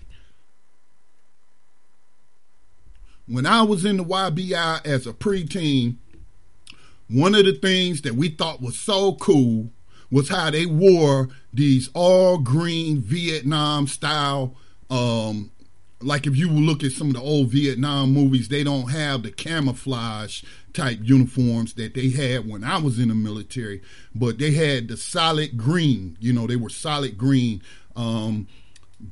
When I was in the YBI as a preteen, one of the things that we thought was so cool was how they wore these all green Vietnam style um, like if you look at some of the old Vietnam movies, they don't have the camouflage type uniforms that they had when I was in the military, but they had the solid green. You know, they were solid green. Um,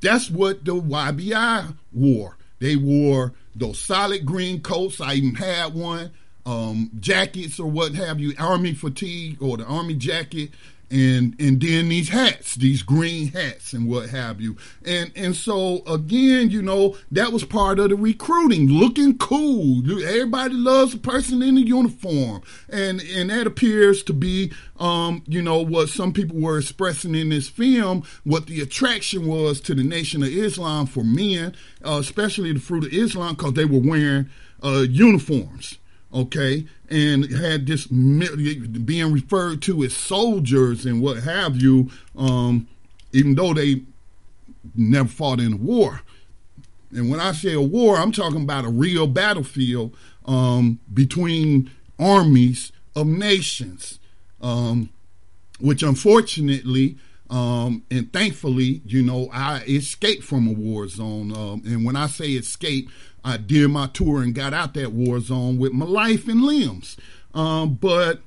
that's what the YBI wore. They wore those solid green coats. I even had one. Um, jackets or what have you, army fatigue or the army jacket and and then these hats, these green hats and what have you. And and so again, you know, that was part of the recruiting, looking cool. Everybody loves a person in a uniform. And and that appears to be um, you know, what some people were expressing in this film, what the attraction was to the Nation of Islam for men, uh, especially the Fruit of Islam, because they were wearing uh, uniforms okay, and had this being referred to as soldiers and what have you, um, even though they never fought in a war. And when I say a war, I'm talking about a real battlefield um, between armies of nations, um, which unfortunately um, and thankfully, you know, I escaped from a war zone. Um, and when I say escape, I did my tour and got out that war zone with my life and limbs. Um, but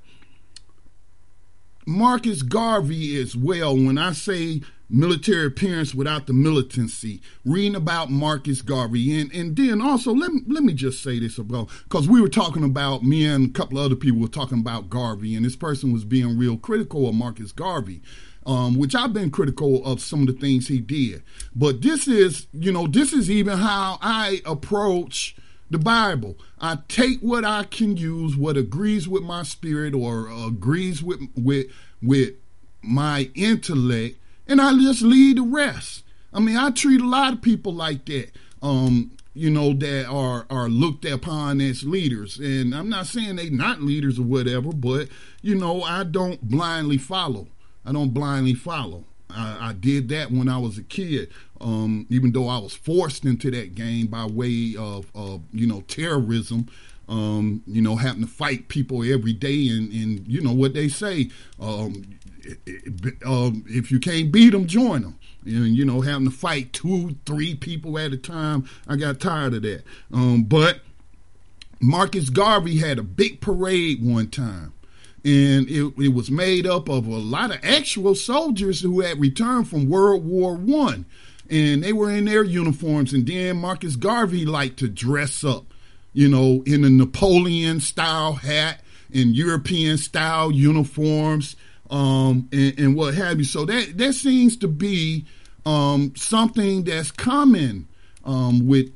Marcus Garvey as well. When I say military appearance without the militancy, reading about Marcus Garvey, and and then also let me, let me just say this about because we were talking about me and a couple of other people were talking about Garvey, and this person was being real critical of Marcus Garvey. Um, which I've been critical of some of the things he did. But this is, you know, this is even how I approach the Bible. I take what I can use, what agrees with my spirit or agrees with with with my intellect, and I just leave the rest. I mean, I treat a lot of people like that. Um, you know, that are are looked upon as leaders. And I'm not saying they not leaders or whatever, but you know, I don't blindly follow. I don't blindly follow. I, I did that when I was a kid, um, even though I was forced into that game by way of, of you know terrorism. Um, you know, having to fight people every day, and, and you know what they say. Um, um, if you can't beat them, join them. And you know, having to fight two, three people at a time, I got tired of that. Um, but Marcus Garvey had a big parade one time, and it, it was made up of a lot of actual soldiers who had returned from World War One, and they were in their uniforms. And then Marcus Garvey liked to dress up, you know, in a Napoleon style hat and European style uniforms, um, and, and, what have you. So that that seems to be um, something that's common um, with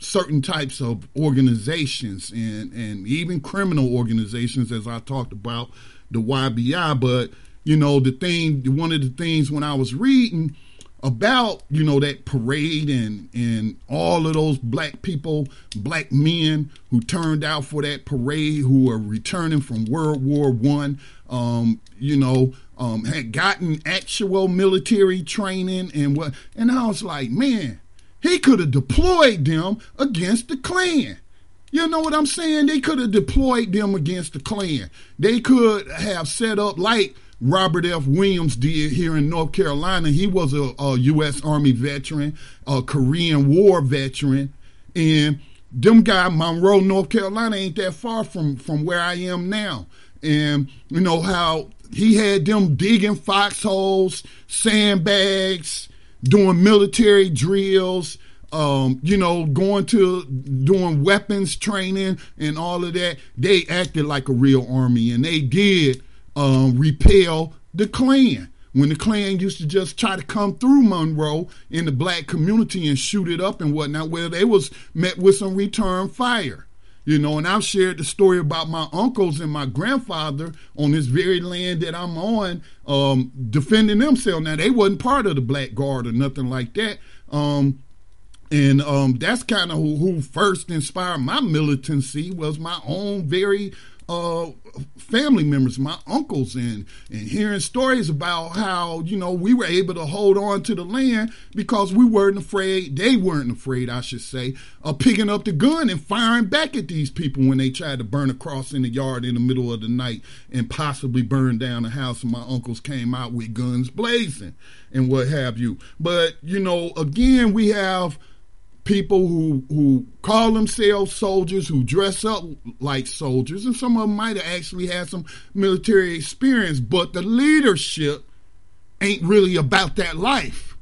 certain types of organizations and, and even criminal organizations, as I talked about the YBI. But, you know, the thing, one of the things when I was reading about, you know, that parade and, and all of those black people, black men who turned out for that parade, who were returning from World War One, um, you know, um, had gotten actual military training and what, and I was like, man, he could have deployed them against the Klan. You know what I'm saying? They could have deployed them against the Klan. They could have set up like Robert F. Williams did here in North Carolina. He was a, a U.S. Army veteran, a Korean War veteran, and them guy Monroe, North Carolina, ain't that far from from where I am now. And you know how he had them digging foxholes, sandbags, doing military drills, um, you know, going to doing weapons training and all of that. They acted like a real army and they did um, repel the Klan. When the Klan used to just try to come through Monroe in the black community and shoot it up and whatnot, where they was met with some return fire. You know, and I've shared the story about my uncles and my grandfather on this very land that I'm on, um, defending themselves. Now they wasn't part of the Black Guard or nothing like that. Um, and um, that's kind of who, who, first inspired my militancy was my own very uh, family members, my uncles, and and hearing stories about how you know we were able to hold on to the land because we weren't afraid. They weren't afraid, I should say, of picking up the gun and firing back at these people when they tried to burn a cross in the yard in the middle of the night and possibly burn down the house. And my uncles came out with guns blazing and what have you. But you know, again, we have people who who call themselves soldiers, who dress up like soldiers, and some of them might have actually had some military experience, but the leadership ain't really about that life.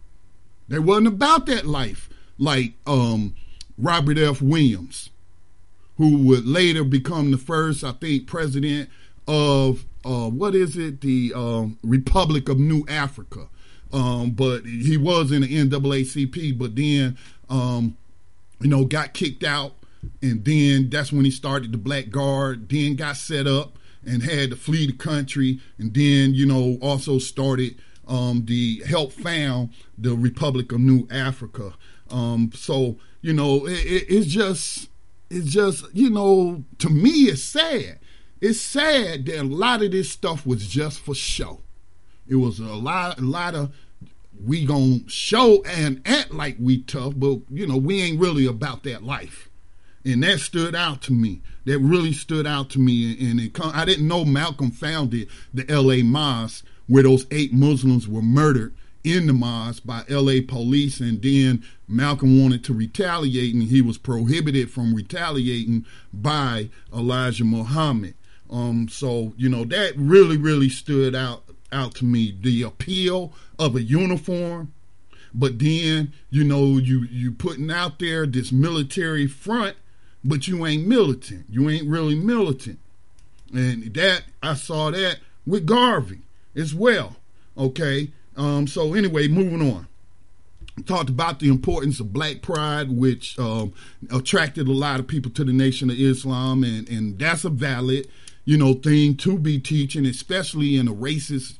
They wasn't about that life, like um, Robert F. Williams, who would later become the first, I think, president of uh, what is it, the uh, Republic of New Africa. Um, but he was in the NAACP, but then um, you know, got kicked out, and then that's when he started the Black Guard. Then got set up and had to flee the country, and then you know also started um, the help found the Republic of New Africa. Um, so you know, it, it, it's just it's just you know to me it's sad. It's sad that a lot of this stuff was just for show. It was a lot, a lot of we gonna show and act like we tough, but you know we ain't really about that life, and that stood out to me. That really stood out to me, and it I didn't know Malcolm founded the L.A. Mosque where those eight Muslims were murdered in the mosque by L.A. police, and then Malcolm wanted to retaliate, and he was prohibited from retaliating by Elijah Muhammad. Um, so you know that really, really stood out out to me. The appeal of a uniform, but then you know you you putting out there this military front, but you ain't militant. You ain't really militant, and that I saw that with Garvey as well. Okay. Um, so anyway, moving on talked about the importance of black pride, which um, attracted a lot of people to the Nation of Islam, and, and that's a valid, you know, thing to be teaching, especially in a racist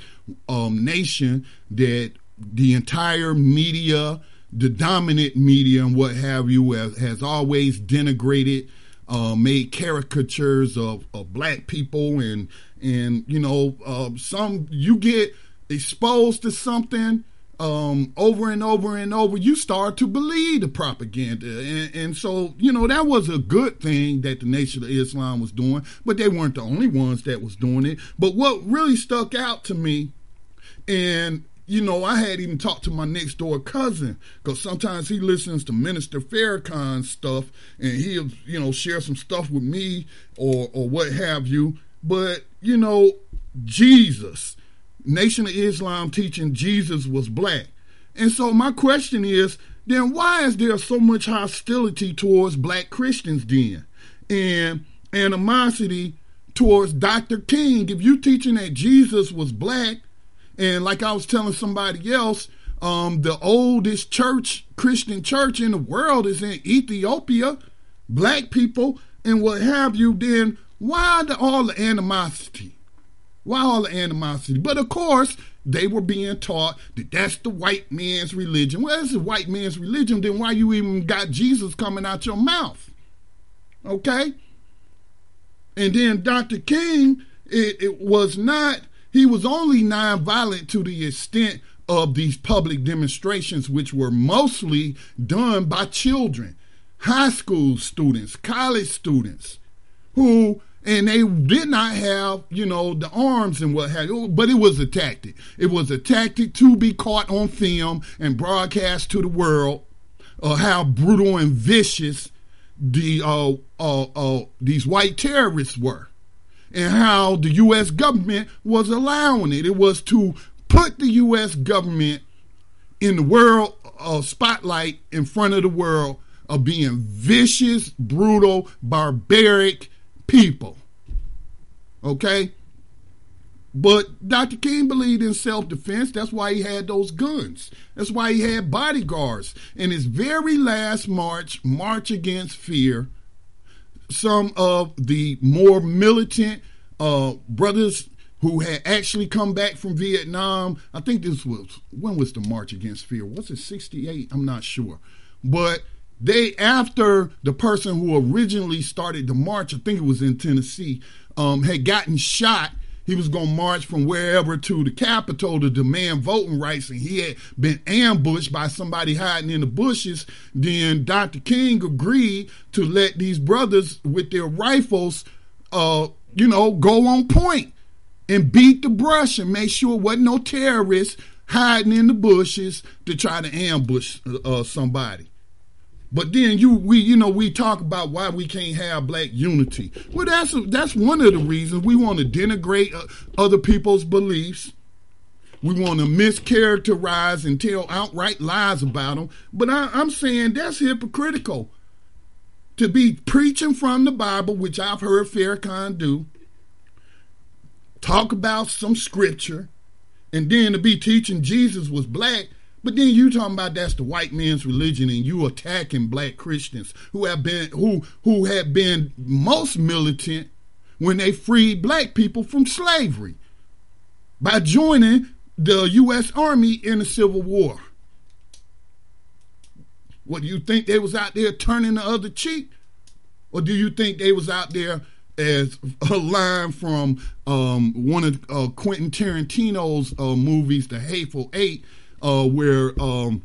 um, nation that the entire media, the dominant media, and what have you, has, has always denigrated, uh, made caricatures of, of black people, and and you know, uh, some you get exposed to something um, over and over and over, you start to believe the propaganda. And, and, so, you know, that was a good thing that the Nation of Islam was doing, but they weren't the only ones that was doing it. But what really stuck out to me, and you know, I had even talked to my next door cousin because sometimes he listens to Minister Farrakhan's stuff and he'll, you know, share some stuff with me or or what have you. But you know, Jesus Nation of Islam teaching Jesus was black. And so my question is, then why is there so much hostility towards black Christians then? And animosity towards Dr. King. If you teaching that Jesus was black, and like I was telling somebody else, um, the oldest church, Christian church in the world is in Ethiopia, black people and what have you, then why the, all the animosity? Why all the animosity? But of course, they were being taught that that's the white man's religion. Well, it's the white man's religion, then why you even got Jesus coming out your mouth? Okay? And then Dr. King, it, it was not, he was only nonviolent to the extent of these public demonstrations, which were mostly done by children, high school students, college students, who and they did not have, you know, the arms and what have you, but it was a tactic. It was a tactic to be caught on film and broadcast to the world uh, how brutal and vicious the uh, uh, uh, these white terrorists were, and how the U.S. government was allowing it. It was to put the U.S. government in the world uh, spotlight in front of the world of being vicious, brutal, barbaric people. Okay? But Dr. King believed in self defense. That's why he had those guns. That's why he had bodyguards. In his very last march, March Against Fear, some of the more militant uh, brothers who had actually come back from Vietnam, I think this was, when was the March Against Fear? Was it 68? I'm not sure. But they, after the person who originally started the march, I think it was in Tennessee, um, had gotten shot. He was going to march from wherever to the Capitol to demand voting rights, and he had been ambushed by somebody hiding in the bushes. Then Dr. King agreed to let these brothers with their rifles, uh, you know, go on point and beat the brush and make sure wasn't no terrorists hiding in the bushes to try to ambush uh, somebody. But then you we you know we talk about why we can't have black unity. Well, that's that's one of the reasons we want to denigrate uh, other people's beliefs. We want to mischaracterize and tell outright lies about them. But I, I'm saying that's hypocritical. To be preaching from the Bible, which I've heard Farrakhan do, talk about some scripture, and then to be teaching Jesus was black but then you talking about that's the white man's religion, and you attacking black Christians who have been who who have been most militant when they freed black people from slavery by joining the U.S. Army in the Civil War. What do you think they was out there turning the other cheek, or do you think they was out there? as a line from um, one of uh, Quentin Tarantino's uh, movies, The Hateful Eight, uh, where um,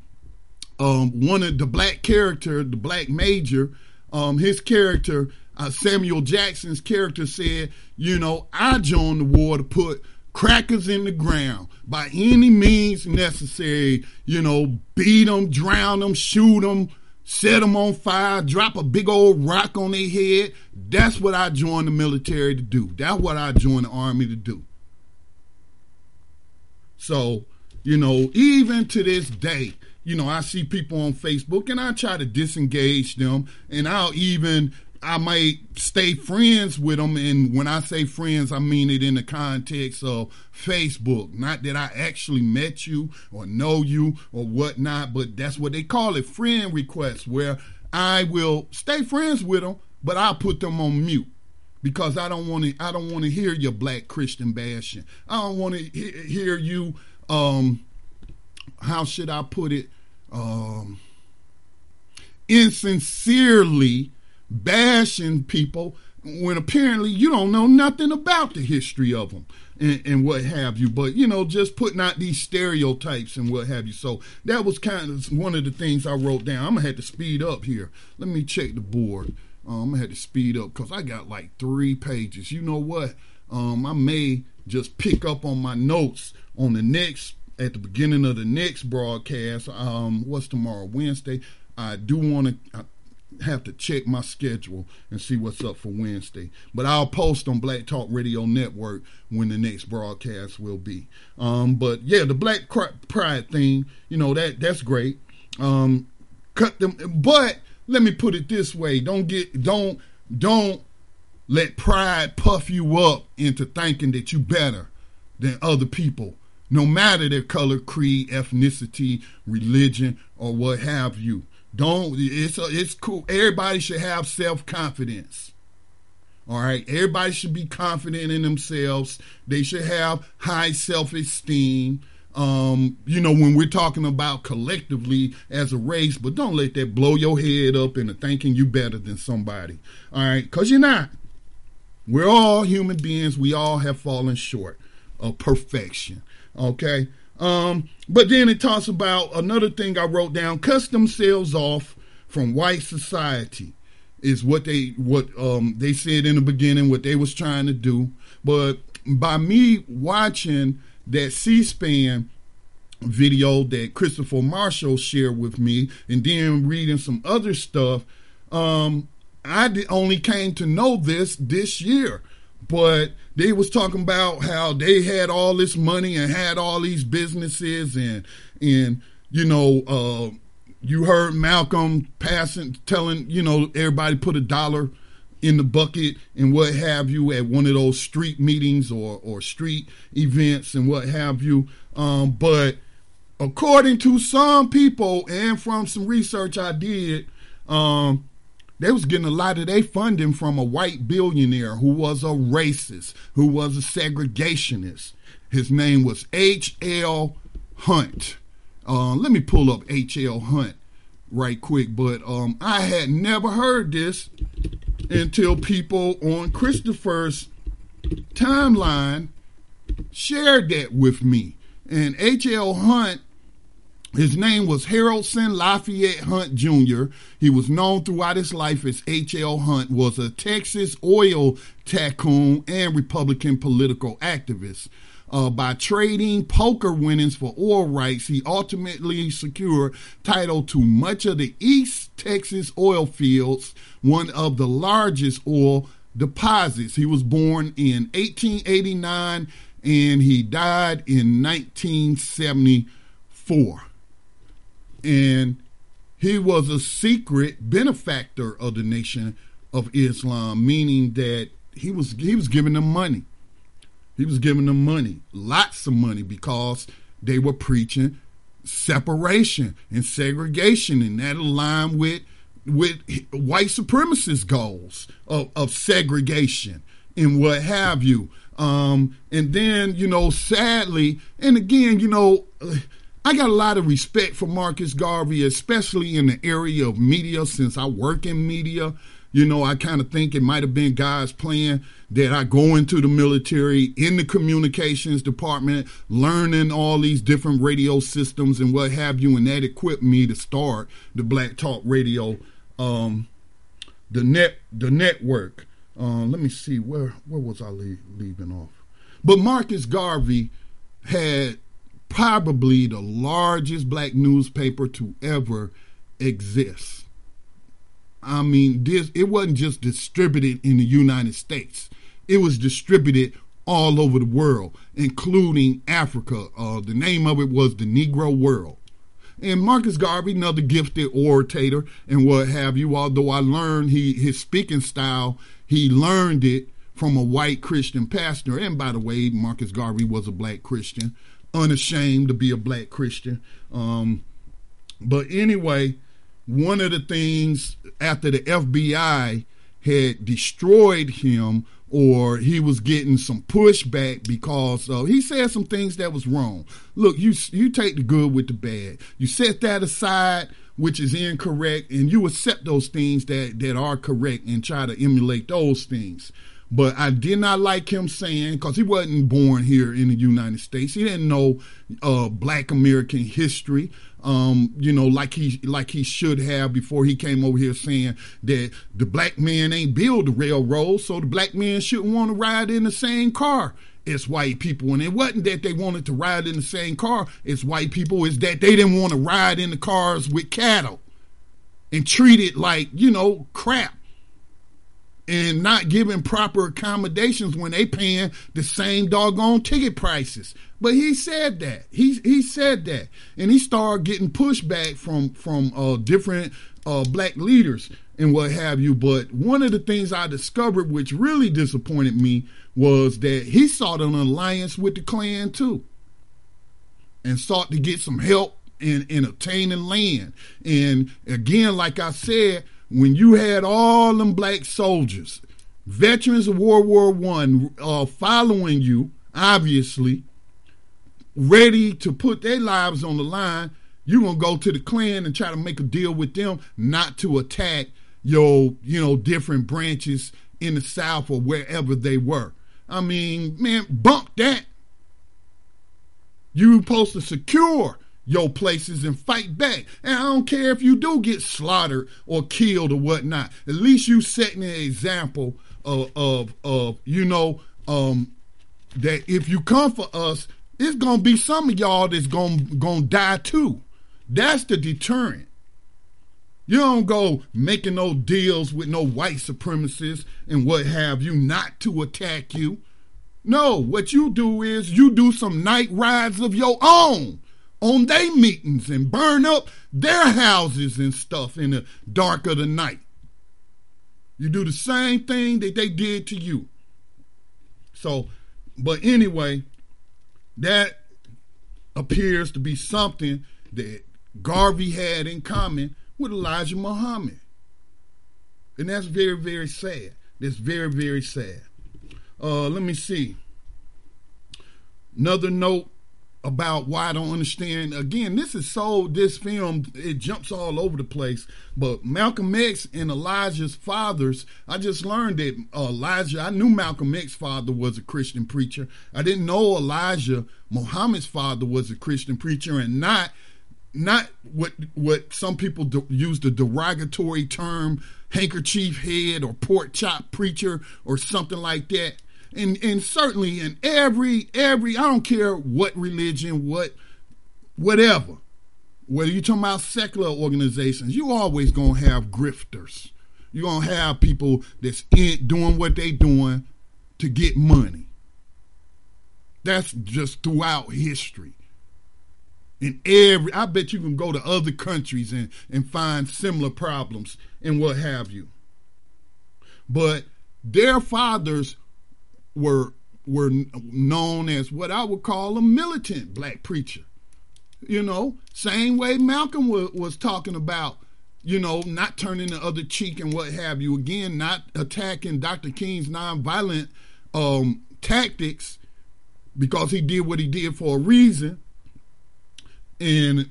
um, one of the black character, the black major, um, his character, uh, Samuel Jackson's character said, you know, I joined the war to put crackers in the ground by any means necessary, you know, beat them, drown them, shoot them, set them on fire, drop a big old rock on their head. That's what I joined the military to do. That's what I joined the army to do. So, you know, even to this day, you know, I see people on Facebook and I try to disengage them and I'll even I might stay friends with them and when I say friends I mean it in the context of Facebook. Not that I actually met you or know you or whatnot, but that's what they call it, friend requests, where I will stay friends with them, but I'll put them on mute because I don't want to. I don't want to hear your black Christian bashing. I don't want to he- hear you. Um, how should I put it? Um, insincerely bashing people when apparently you don't know nothing about the history of them and, and, what have you. But you know, just putting out these stereotypes and what have you. So that was kind of one of the things I wrote down. I'm gonna have to speed up here. Let me check the board. Um, I'm gonna have to speed up because I got like three pages. You know what? Um, I may just pick up on my notes on the next at the beginning of the next broadcast. Um, what's tomorrow? Wednesday. I do want to have to check my schedule and see what's up for Wednesday. But I'll post on Black Talk Radio Network when the next broadcast will be. Um, but yeah, the Black Pride thing, you know that that's great. Um, cut them, but let me put it this way: don't get don't don't let pride puff you up into thinking that you better than other people, no matter their color, creed, ethnicity, religion, or what have you. Don't it's it's cool. Everybody should have self confidence. All right, everybody should be confident in themselves. They should have high self esteem. Um, you know, when we're talking about collectively as a race, but don't let that blow your head up into thinking you're better than somebody. All right, because you're not. We're all human beings. We all have fallen short of perfection. Okay. Um, but then it talks about another thing I wrote down: cut themselves off from white society is what they what um they said in the beginning what they was trying to do. But by me watching that C-SPAN video that Christopher Marshall shared with me, and then reading some other stuff, um, I only came to know this this year but they was talking about how they had all this money and had all these businesses and and you know uh, you heard Malcolm passing telling you know everybody put a dollar in the bucket and what have you at one of those street meetings or or street events and what have you. Um, but according to some people and from some research I did um, they was getting a lot of their funding from a white billionaire who was a racist, who was a segregationist. His name was H.L. Hunt. Uh, let me pull up H.L. Hunt right quick, but um, I had never heard this until people on Christopher's timeline shared that with me. And H.L. Hunt his name was Haroldson Lafayette Hunt Jr. He was known throughout his life as H.L. Hunt, was a Texas oil tycoon and Republican political activist. Uh, by trading poker winnings for oil rights, he ultimately secured title to much of the East Texas oil fields, one of the largest oil deposits. He was born in 1889 and he died in 1974 and he was a secret benefactor of the nation of Islam, meaning that he was he was giving them money. He was giving them money, lots of money, because they were preaching separation and segregation, and that aligned with with white supremacist goals of, of segregation and what have you. Um, and then, you know, sadly, and again, you know, I got a lot of respect for Marcus Garvey, especially in the area of media, since I work in media. You know, I kind of think it might have been God's plan that I go into the military, in the communications department, learning all these different radio systems and what have you, and that equipped me to start the Black Talk Radio, um, the net, the network. Uh, let me see where where was I leaving off? But Marcus Garvey had probably the largest black newspaper to ever exist. I mean, this it wasn't just distributed in the United States. It was distributed all over the world, including Africa. Uh, the name of it was the Negro World. And Marcus Garvey, another gifted orator and what have you, although I learned he his speaking style, he learned it from a white Christian pastor. And by the way, Marcus Garvey was a black Christian, unashamed to be a black Christian. Um, but anyway, one of the things after the FBI had destroyed him or he was getting some pushback because uh, he said some things that was wrong. Look, you you take the good with the bad. You set that aside, which is incorrect, and you accept those things that that are correct and try to emulate those things. But I did not like him saying because he wasn't born here in the United States. He didn't know uh, Black American history um, you know, like he like he should have before he came over here saying that the black man ain't build the railroad, so the black man shouldn't want to ride in the same car as white people. And it wasn't that they wanted to ride in the same car as white people, it's that they didn't want to ride in the cars with cattle and treat it like, you know, crap and not giving proper accommodations when they paying the same doggone ticket prices. But he said that. He he said that. And he started getting pushback from from uh, different uh, black leaders and what have you. But one of the things I discovered which really disappointed me was that he sought an alliance with the Klan too. And sought to get some help in, in obtaining land. And again, like I said, when you had all them black soldiers, veterans of World War One, uh, following you, obviously, ready to put their lives on the line, you're gonna go to the Klan and try to make a deal with them not to attack your, you know, different branches in the South or wherever they were. I mean, man, bump that. You supposed to secure your places and fight back. And I don't care if you do get slaughtered or killed or whatnot. At least you setting an example of, of, of you know, um, that if you come for us, it's gonna be some of y'all that's gonna gonna die too. That's the deterrent. You don't go making no deals with no white supremacists and what have you not to attack you. No, what you do is you do some night rides of your own on their meetings and burn up their houses and stuff in the dark of the night. You do the same thing that they did to you. So, but anyway, that appears to be something that Garvey had in common with Elijah Muhammad. And that's very, very sad. That's very, very sad. Uh, let me see. Another note about why I don't understand. Again, this is so this film it jumps all over the place. But Malcolm X and Elijah's fathers, I just learned that uh, Elijah. I knew Malcolm X's father was a Christian preacher. I didn't know Elijah Muhammad's father was a Christian preacher, and not not what what some people do, use the derogatory term handkerchief head or pork chop preacher or something like that and and certainly in every every I don't care what religion, what whatever, whether you're talking about secular organizations, you always gonna have grifters. You're gonna have people that's in, doing what they doing to get money. That's just throughout history. In every, I bet you can go to other countries and, and find similar problems and what have you. But their fathers were were known as what I would call a militant black preacher. You know, same way Malcolm was, was talking about, you know, not turning the other cheek and what have you. Again, not attacking Dr. King's nonviolent um, tactics because he did what he did for a reason. And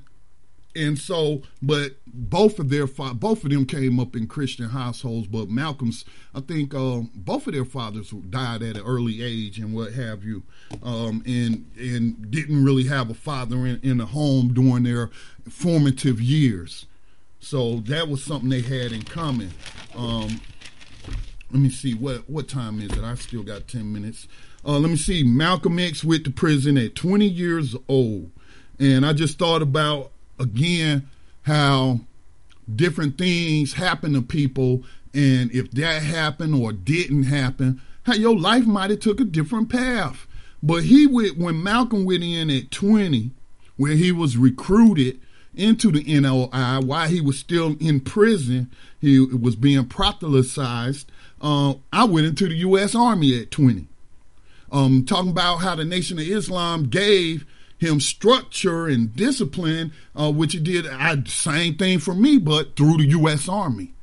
and so, but both of their both of them came up in Christian households. But Malcolm's, I think, uh, both of their fathers died at an early age and what have you, um, and and didn't really have a father in, in the home during their formative years. So that was something they had in common. Um, let me see what what time is it? I still got ten minutes. Uh, let me see. Malcolm X went to prison at 20 years old, and I just thought about again how different things happen to people, and if that happened or didn't happen, how your life might have took a different path. But he went when Malcolm went in at 20, where he was recruited into the NOI while he was still in prison. He was being proselytized. Uh, I went into the U.S. Army at 20. Um, talking about how the Nation of Islam gave him structure and discipline, uh, which he did. I, same thing for me, but through the U.S. Army.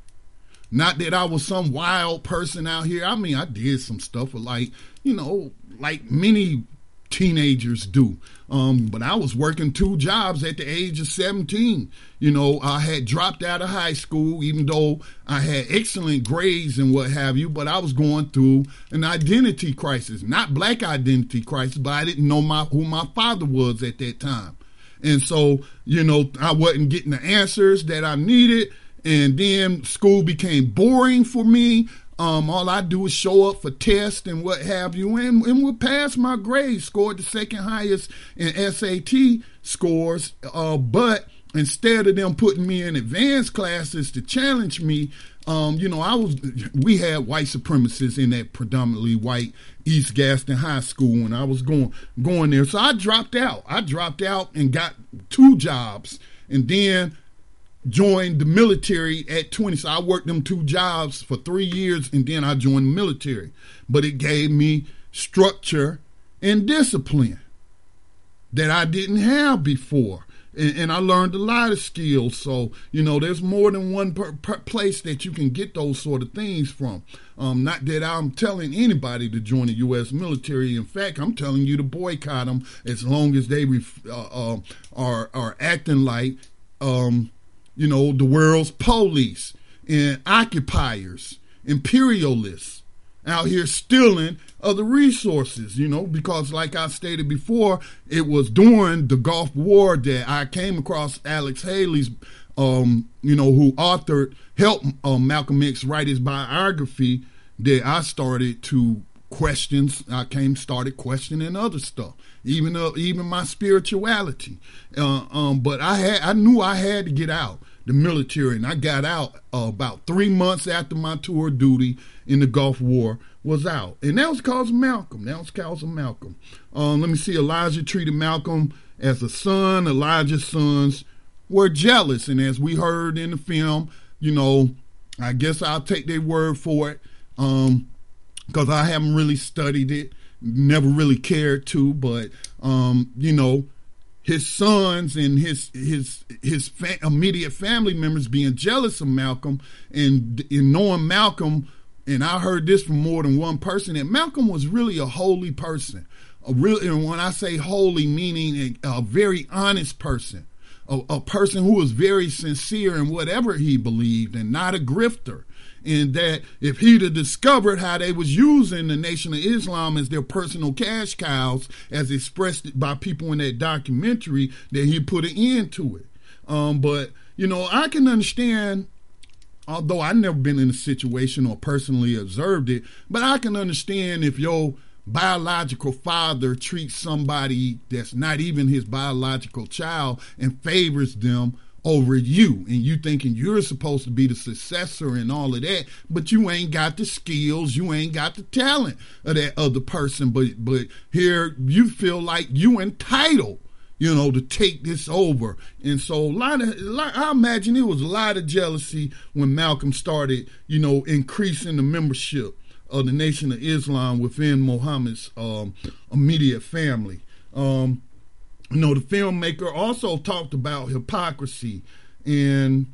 Not that I was some wild person out here. I mean, I did some stuff like, you know, like many teenagers do. Um, but I was working two jobs at the age of 17. You know, I had dropped out of high school, even though I had excellent grades and what have you, but I was going through an identity crisis, not black identity crisis, but I didn't know my, who my father was at that time. And so, you know, I wasn't getting the answers that I needed. And then school became boring for me. Um, all I do is show up for tests and what have you, and, and would pass my grades, scored the second highest in SAT scores. Uh, but instead of them putting me in advanced classes to challenge me, um, you know, I was we had white supremacists in that predominantly white East Gaston High School, and I was going going there. So I dropped out. I dropped out and got two jobs, and then joined the military at 20. So I worked them two jobs for three years and then I joined the military. But it gave me structure and discipline that I didn't have before. And, and I learned a lot of skills. So, you know, there's more than one per, per place that you can get those sort of things from. Um, not that I'm telling anybody to join the U.S. military. In fact, I'm telling you to boycott them as long as they ref, uh, uh, are, are acting like um, you know, the world's police and occupiers, imperialists out here stealing other resources, you know, because like I stated before, it was during the Gulf War that I came across Alex Haley's, um, you know, who authored, helped um, Malcolm X write his biography that I started to questions. I came started questioning other stuff, even uh, even my spirituality. Uh, um, but I had I knew I had to get out the military, and I got out uh, about three months after my tour of duty in the Gulf War was out, and that was because of Malcolm. That was because of Malcolm. Um, let me see. Elijah treated Malcolm as a son. Elijah's sons were jealous, and as we heard in the film, you know, I guess I'll take their word for it, um, because I haven't really studied it, never really cared to, but um, you know his sons and his his his fa- immediate family members being jealous of Malcolm and, and knowing Malcolm and I heard this from more than one person that Malcolm was really a holy person. A real and when I say holy meaning a, a very honest person. A, a person who was very sincere in whatever he believed and not a grifter in that if he'd have discovered how they was using the Nation of Islam as their personal cash cows, as expressed by people in that documentary, that he put an end to it. Um, but you know, I can understand. Although I've never been in a situation or personally observed it, but I can understand if your biological father treats somebody that's not even his biological child and favors them over you. And you thinking you're supposed to be the successor and all of that but you ain't got the skills you ain't got the talent of that other person. But but here you feel like you entitled you know to take this over. And so a lot of i imagine it was a lot of jealousy when malcolm started you know increasing the membership of the nation of islam within muhammad's um, immediate family. Um, you know, the filmmaker also talked about hypocrisy and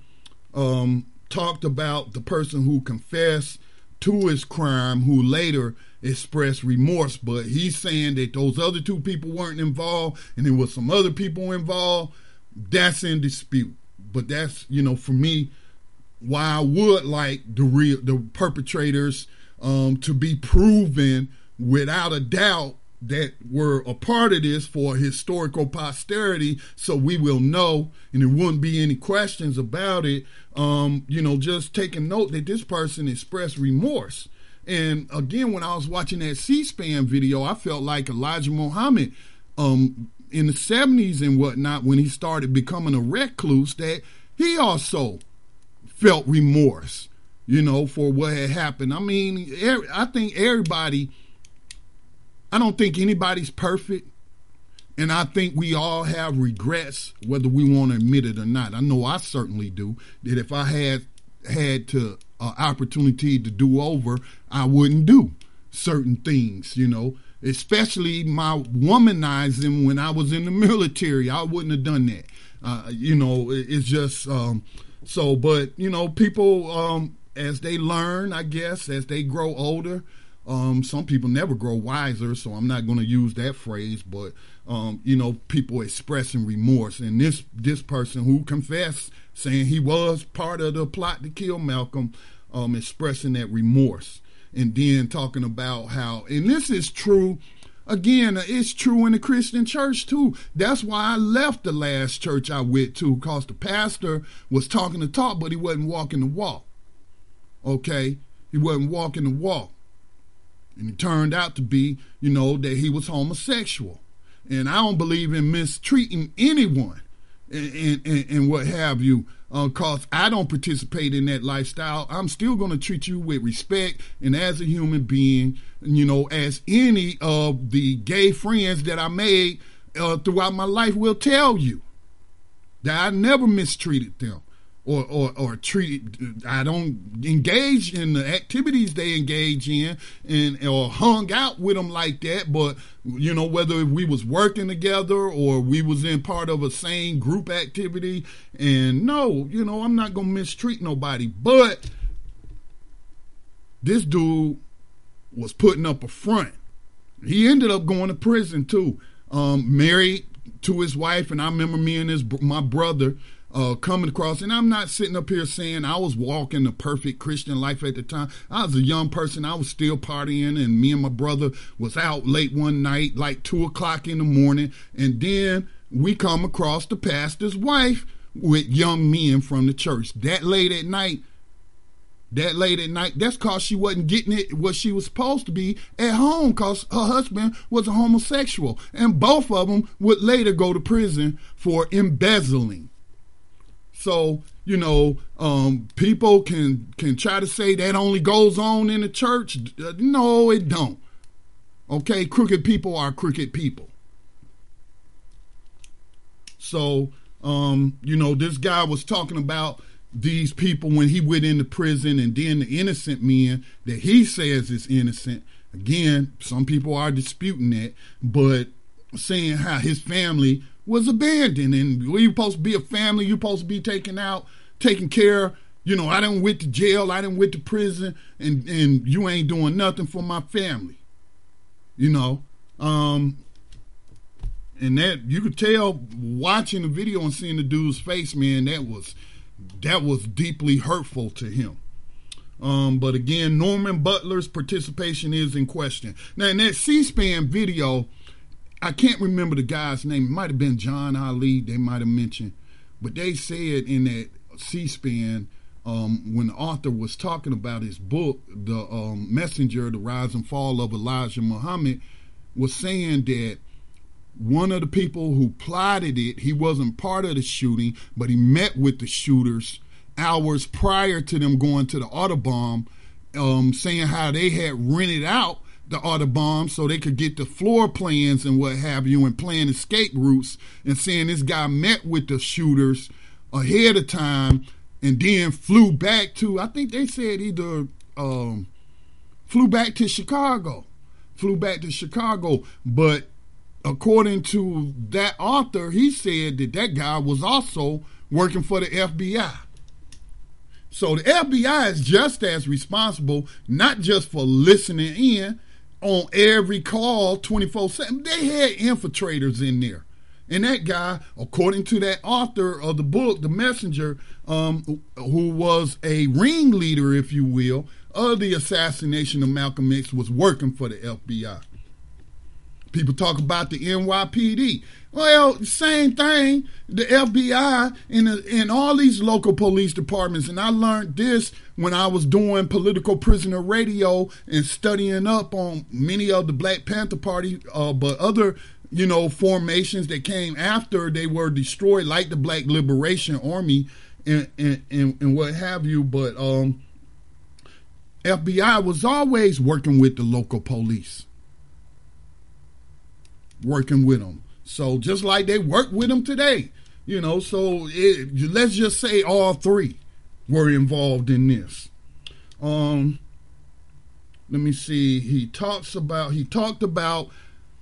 um, talked about the person who confessed to his crime who later expressed remorse. But he's saying that those other two people weren't involved and there was some other people involved. That's in dispute. But that's, you know, for me, why I would like the real the perpetrators um, to be proven without a doubt that were a part of this for historical posterity so we will know and there wouldn't be any questions about it um, you know just taking note that this person expressed remorse and again when i was watching that c-span video i felt like elijah muhammad um, in the 70s and whatnot when he started becoming a recluse that he also felt remorse, you know, for what had happened. I mean, I think everybody, I don't think anybody's perfect. And I think we all have regrets, whether we want to admit it or not. I know I certainly do. That if I had had to uh, opportunity to do over, I wouldn't do certain things. You know, especially my womanizing when I was in the military. I wouldn't have done that. Uh, you know, it, it's just um, so. But you know, people um, as they learn, I guess, as they grow older. Um, some people never grow wiser, so I'm not going to use that phrase. But um, you know, people expressing remorse, and this this person who confessed, saying he was part of the plot to kill Malcolm, um, expressing that remorse and then talking about how, and this is true. Again, it's true in the Christian church too. That's why I left the last church I went to, because the pastor was talking the talk, but he wasn't walking the walk. Okay? He wasn't walking the walk. And it turned out to be, you know, that he was homosexual. And I don't believe in mistreating anyone and, and, and what have you because uh, I don't participate in that lifestyle. I'm still going to treat you with respect and as a human being, you know, as any of the gay friends that I made uh, throughout my life will tell you that I never mistreated them or, or, or treated, I don't engage in the activities they engage in and or hung out with them like that. But, you know, whether we was working together or we was in part of a same group activity. And no, you know, I'm not going to mistreat nobody. But this dude was putting up a front. He ended up going to prison too. Um, married to his wife, and I remember me and his my brother uh, coming across. And I'm not sitting up here saying I was walking the perfect Christian life at the time. I was a young person. I was still partying, and me and my brother was out late one night, like two o'clock in the morning. And then we come across the pastor's wife with young men from the church. That late at night, that late at night, that's cause she wasn't getting it what she was supposed to be at home cause her husband was a homosexual. And both of them would later go to prison for embezzling. So you know, um, people can can try to say that only goes on in the church. No, it don't. Okay, crooked people are crooked people. So, um, you know, this guy was talking about these people when he went into prison, and then the innocent men that he says is innocent. Again, some people are disputing that, but saying how his family was abandoned. And we supposed to be a family. You supposed to be taken out, taken care. You know, I didn't went to jail. I didn't went to prison, and and you ain't doing nothing for my family. You know, um, and that you could tell watching the video and seeing the dude's face, man. That was that was deeply hurtful to him. Um, but again, Norman Butler's participation is in question. Now, in that C-SPAN video, I can't remember the guy's name. It might have been John Ali. They might have mentioned, but they said in that C-SPAN um, when the author was talking about his book, the um, Messenger, the Rise and Fall of Elijah Muhammad, was saying that one of the people who plotted it, he wasn't part of the shooting, but he met with the shooters hours prior to them going to the Audubon, um, saying how they had rented out the Audubon so they could get the floor plans and what have you and plan escape routes and saying this guy met with the shooters ahead of time and then flew back to I think they said either um, flew back to Chicago flew back to Chicago. But according to that author he said that that guy was also working for the FBI so the FBI is just as responsible not just for listening in on every call 24 7. They had infiltrators in there. And that guy, according to that author of the book, The Messenger, um, who was a ringleader, if you will, of the assassination of Malcolm X, was working for the FBI. People talk about the NYPD. Well, same thing. The FBI and, and all these local police departments. And I learned this when I was doing political prisoner radio and studying up on many of the Black Panther Party, uh, but other you know formations that came after they were destroyed, like the Black Liberation Army and and, and, what have you. But um, FBI was always working with the local police, working with them. So just like they work with them today, you know. So it, let's just say all three were involved in this. Um, let me see. He talks about he talked about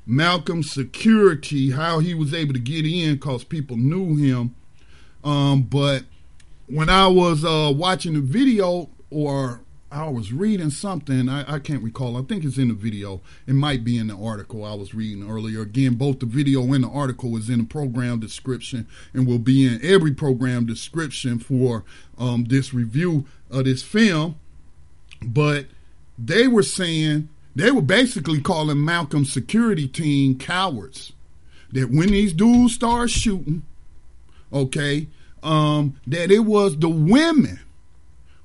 Malcolm's security, how he was able to get in because people knew him. Um, but when I was uh, watching the video or I was reading something. I, I, can't recall. I think it's in the video. It might be in the article I was reading earlier. Again, both the video and the article is in the program description and will be in every program description for um, this review of this film. But they were saying they were basically calling Malcolm's security team cowards. That when these dudes start shooting, okay, um, that it was the women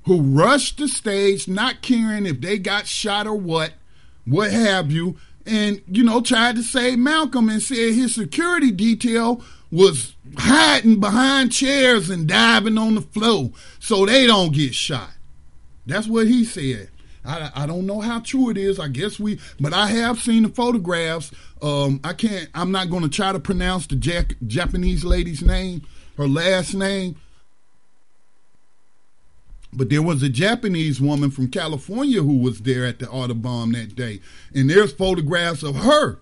who rushed the stage, not caring if they got shot or what, what have you, and you know tried to save Malcolm and said his security detail was hiding behind chairs and diving on the floor so they don't get shot. That's what he said. I, I don't know how true it is. I guess we, but I have seen the photographs. Um, I can't. I'm not going to try to pronounce the Jack, Japanese lady's name, her last name, but there was a Japanese woman from California who was there at the Audubon that day. And there's photographs of her,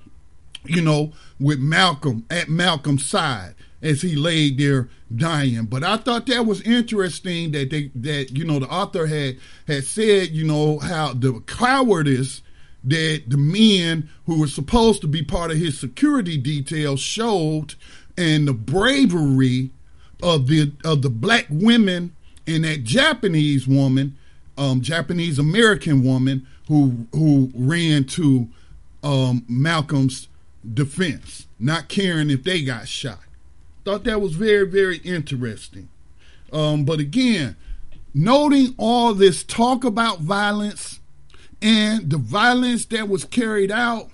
you know, with Malcolm at Malcolm's side as he laid there dying. But I thought that was interesting that they that, you know, the author had had said, you know, how the cowardice that the men who were supposed to be part of his security detail showed and the bravery of the of the black women and that Japanese woman, um, Japanese American woman who who ran to um, Malcolm's defense, not caring if they got shot. Thought that was very very interesting. Um, but again, noting all this talk about violence and the violence that was carried out,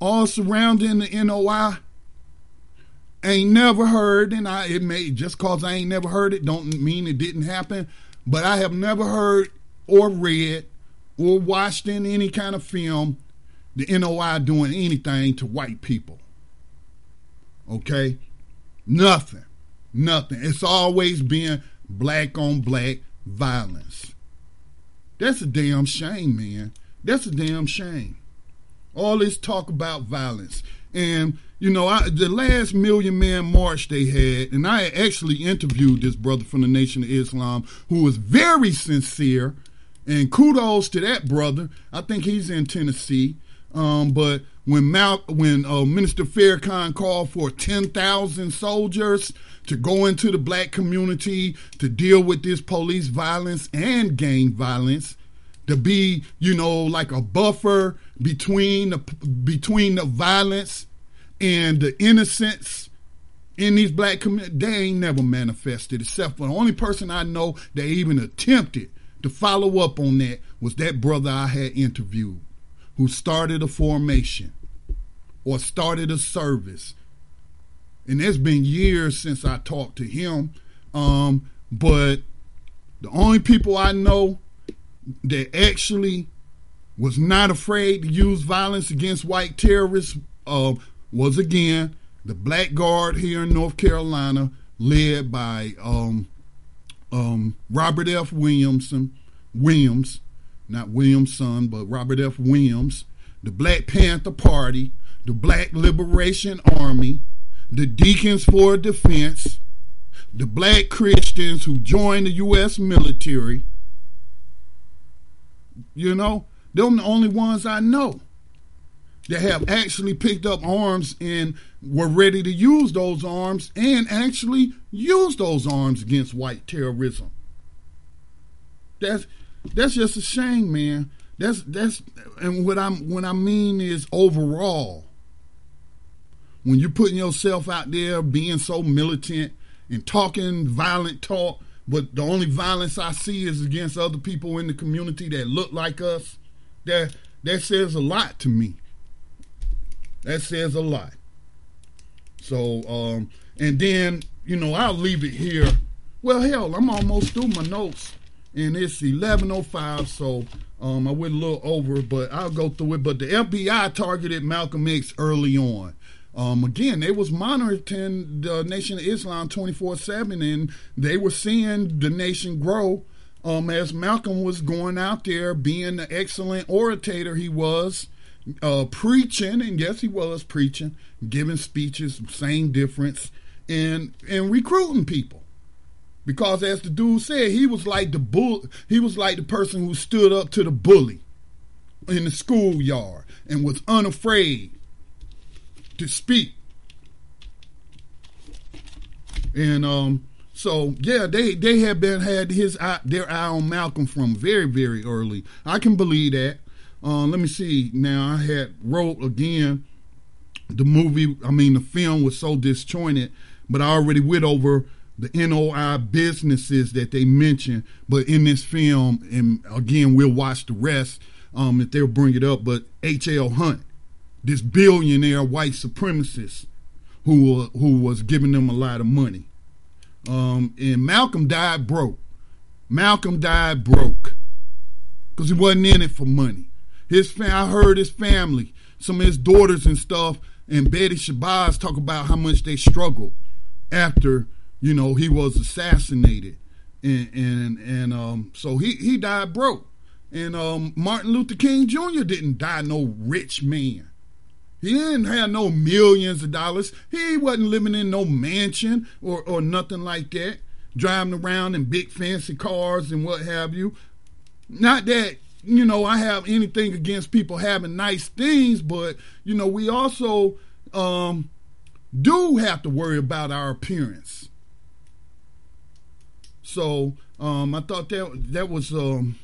all surrounding the NOI ain't never heard, and I it may just cause I ain't never heard it don't mean it didn't happen. But I have never heard or read or watched in any kind of film the NOI doing anything to white people. Okay? Nothing. Nothing. It's always been black on black violence. That's a damn shame, man. That's a damn shame. All this talk about violence. And you know, I, the last Million Man March they had, and I actually interviewed this brother from the Nation of Islam who was very sincere, and kudos to that brother. I think he's in Tennessee. Um, but when Mal- when uh, Minister Farrakhan called for 10,000 soldiers to go into the black community to deal with this police violence and gang violence, to be, you know, like a buffer between the between the violence and the innocence in these black communities, they ain't never manifested, except for the only person I know that even attempted to follow up on that was that brother I had interviewed who started a formation or started a service. And it's been years since I talked to him. Um, but the only people I know that actually was not afraid to use violence against white terrorists uh, was again the Black Guard here in North Carolina, led by um, um, Robert F. Williamson, Williams, not Williamson, but Robert F. Williams, the Black Panther Party, the Black Liberation Army, the Deacons for Defense, the Black Christians who joined the U.S. military. You know, they're the only ones I know that have actually picked up arms and were ready to use those arms and actually use those arms against white terrorism. That's that's just a shame, man. That's that's and what I'm what I mean is overall. When you're putting yourself out there being so militant and talking violent talk, but the only violence I see is against other people in the community that look like us, that that says a lot to me. That says a lot. So, um, and then, you know, I'll leave it here well, hell, I'm almost through my notes, and it's 11:05, so um, I went a little over, but I'll go through it. But the FBI targeted Malcolm X early on. Um, again, they was monitoring the Nation of Islam 24/7, and they were seeing the nation grow. Um, as Malcolm was going out there, being the excellent orator he was, uh, preaching, and yes, he was preaching, giving speeches, same difference, and and recruiting people. Because as the dude said, he was like the bull. He was like the person who stood up to the bully in the schoolyard and was unafraid to speak. And um, so yeah, they they have been had his eye, their eye on Malcolm from very very early. I can believe that. Uh, let me see. Now I had wrote again. The movie, I mean, the film was so disjointed, but I already went over the NOI businesses that they mentioned. But in this film, and again, we'll watch the rest um, if they'll bring it up. But H.L. Hunt, this billionaire white supremacist who uh, who was giving them a lot of money. Um, and Malcolm died broke. Malcolm died broke because he wasn't in it for money. His fam- I heard his family, some of his daughters and stuff, and Betty Shabazz talk about how much they struggled after you know he was assassinated, and and and um, so he he died broke. And um, Martin Luther King Jr. didn't die no rich man. He didn't have no millions of dollars. He wasn't living in no mansion or, or nothing like that, driving around in big fancy cars and what have you. Not that, you know, I have anything against people having nice things, but, you know, we also um, do have to worry about our appearance. So um, I thought that that was um,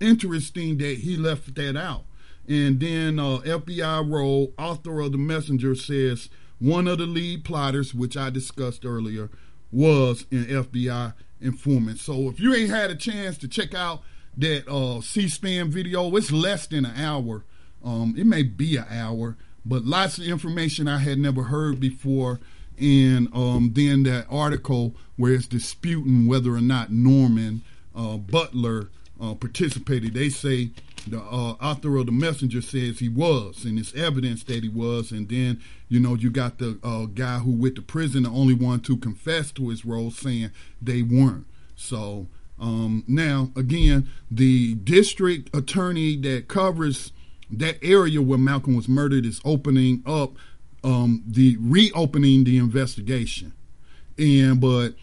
interesting that he left that out. And then uh, FBI role, author of the messenger says one of the lead plotters, which I discussed earlier, was an FBI informant. So if you ain't had a chance to check out that uh, C-SPAN video, it's less than an hour. Um, it may be an hour, but lots of information I had never heard before. And um, then that article where it's disputing whether or not Norman uh, Butler uh, participated. They say the uh, author of the messenger says he was, and it's evidence that he was. And then you know you got the uh, guy who with the prison, the only one to confess to his role, saying they weren't. So um, now again, the district attorney that covers that area where Malcolm was murdered is opening up um, the reopening the investigation, and but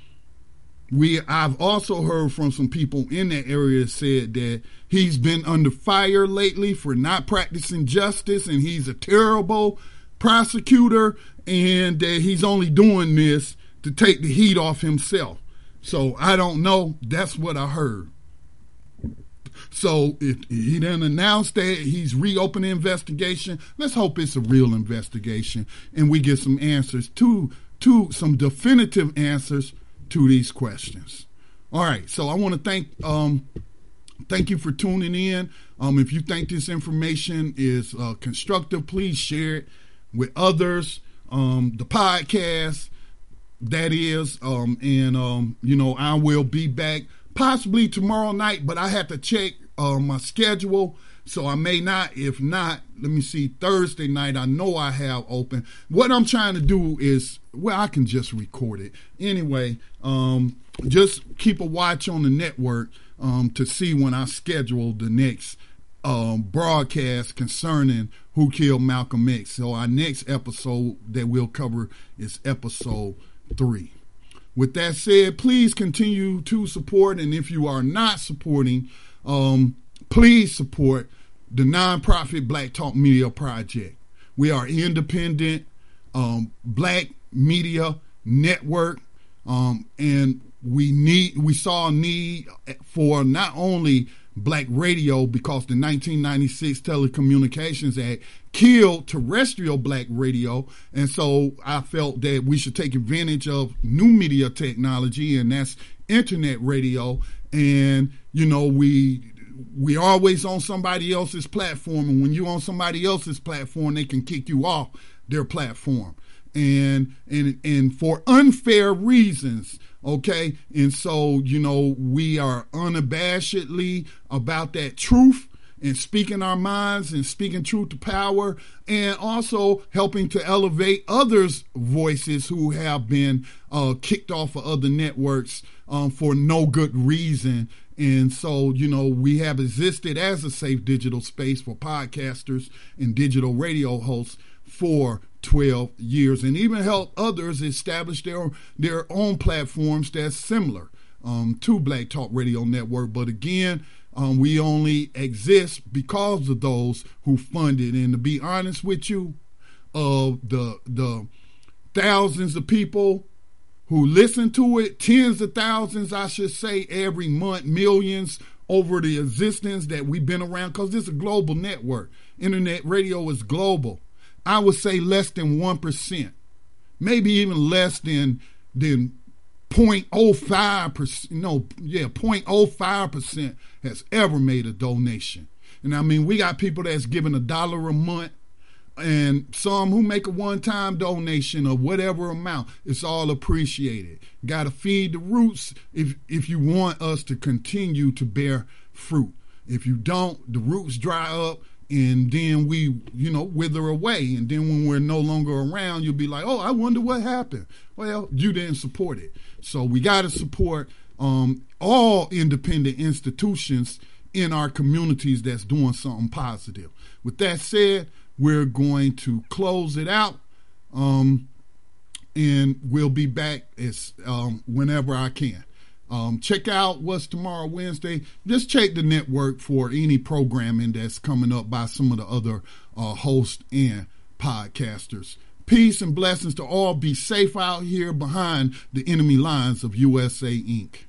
we I've also heard from some people in that area said that he's been under fire lately for not practicing justice and he's a terrible prosecutor and that he's only doing this to take the heat off himself. So I don't know. That's what I heard. So if he didn't announce that he's reopening the investigation, let's hope it's a real investigation and we get some answers to to some definitive answers to these questions. All right, so I want to thank um, thank you for tuning in. Um, if you think this information is uh, constructive, please share it with others. Um, the podcast that is, um, and um, you know I will be back possibly tomorrow night, but I have to check uh, my schedule. So I may not. If not, let me see. Thursday night, I know I have open. What I'm trying to do is, well, I can just record it anyway. Um, just keep a watch on the network um, to see when I schedule the next um, broadcast concerning who killed Malcolm X. So our next episode that we'll cover is episode three. With that said, please continue to support, and if you are not supporting, um, please support the nonprofit Black Talk Media Project. We are independent um, black media network, um, and we need we saw a need for not only black radio because the 1996 Telecommunications Act killed terrestrial black radio, and so I felt that we should take advantage of new media technology, and that's internet radio. And you know we we always on somebody else's platform, and when you're on somebody else's platform, they can kick you off their platform. and and and for unfair reasons okay? And so you know we are unabashedly about that truth and speaking our minds and speaking truth to power and also helping to elevate others voices who have been uh, kicked off of other networks um, for no good reason. And so, you know, we have existed as a safe digital space for podcasters and digital radio hosts for 12 years and even help others establish their their own platforms that's similar um, to Black Talk Radio Network. But again, um, we only exist because of those who funded. And to be honest with you, of the the thousands of people who listen to it, tens of thousands, I should say, every month, millions over the existence that we've been around because it's a global network. Internet radio is global. I would say less than 1%, maybe even less than than 0.05%, no, yeah, 0.05% has ever made a donation. And I mean, we got people that's giving a dollar a month and some who make a one-time donation of whatever amount it's all appreciated got to feed the roots if if you want us to continue to bear fruit if you don't the roots dry up and then we you know wither away and then when we're no longer around you'll be like oh i wonder what happened well you didn't support it so we got to support um, all independent institutions in our communities that's doing something positive with that said we're going to close it out. Um, and we'll be back as um, whenever I can. Um, check out what's tomorrow Wednesday. Just check the network for any programming that's coming up by some of the other uh, hosts and podcasters. Peace and blessings to all. Be safe out here behind the enemy lines of USA Inc.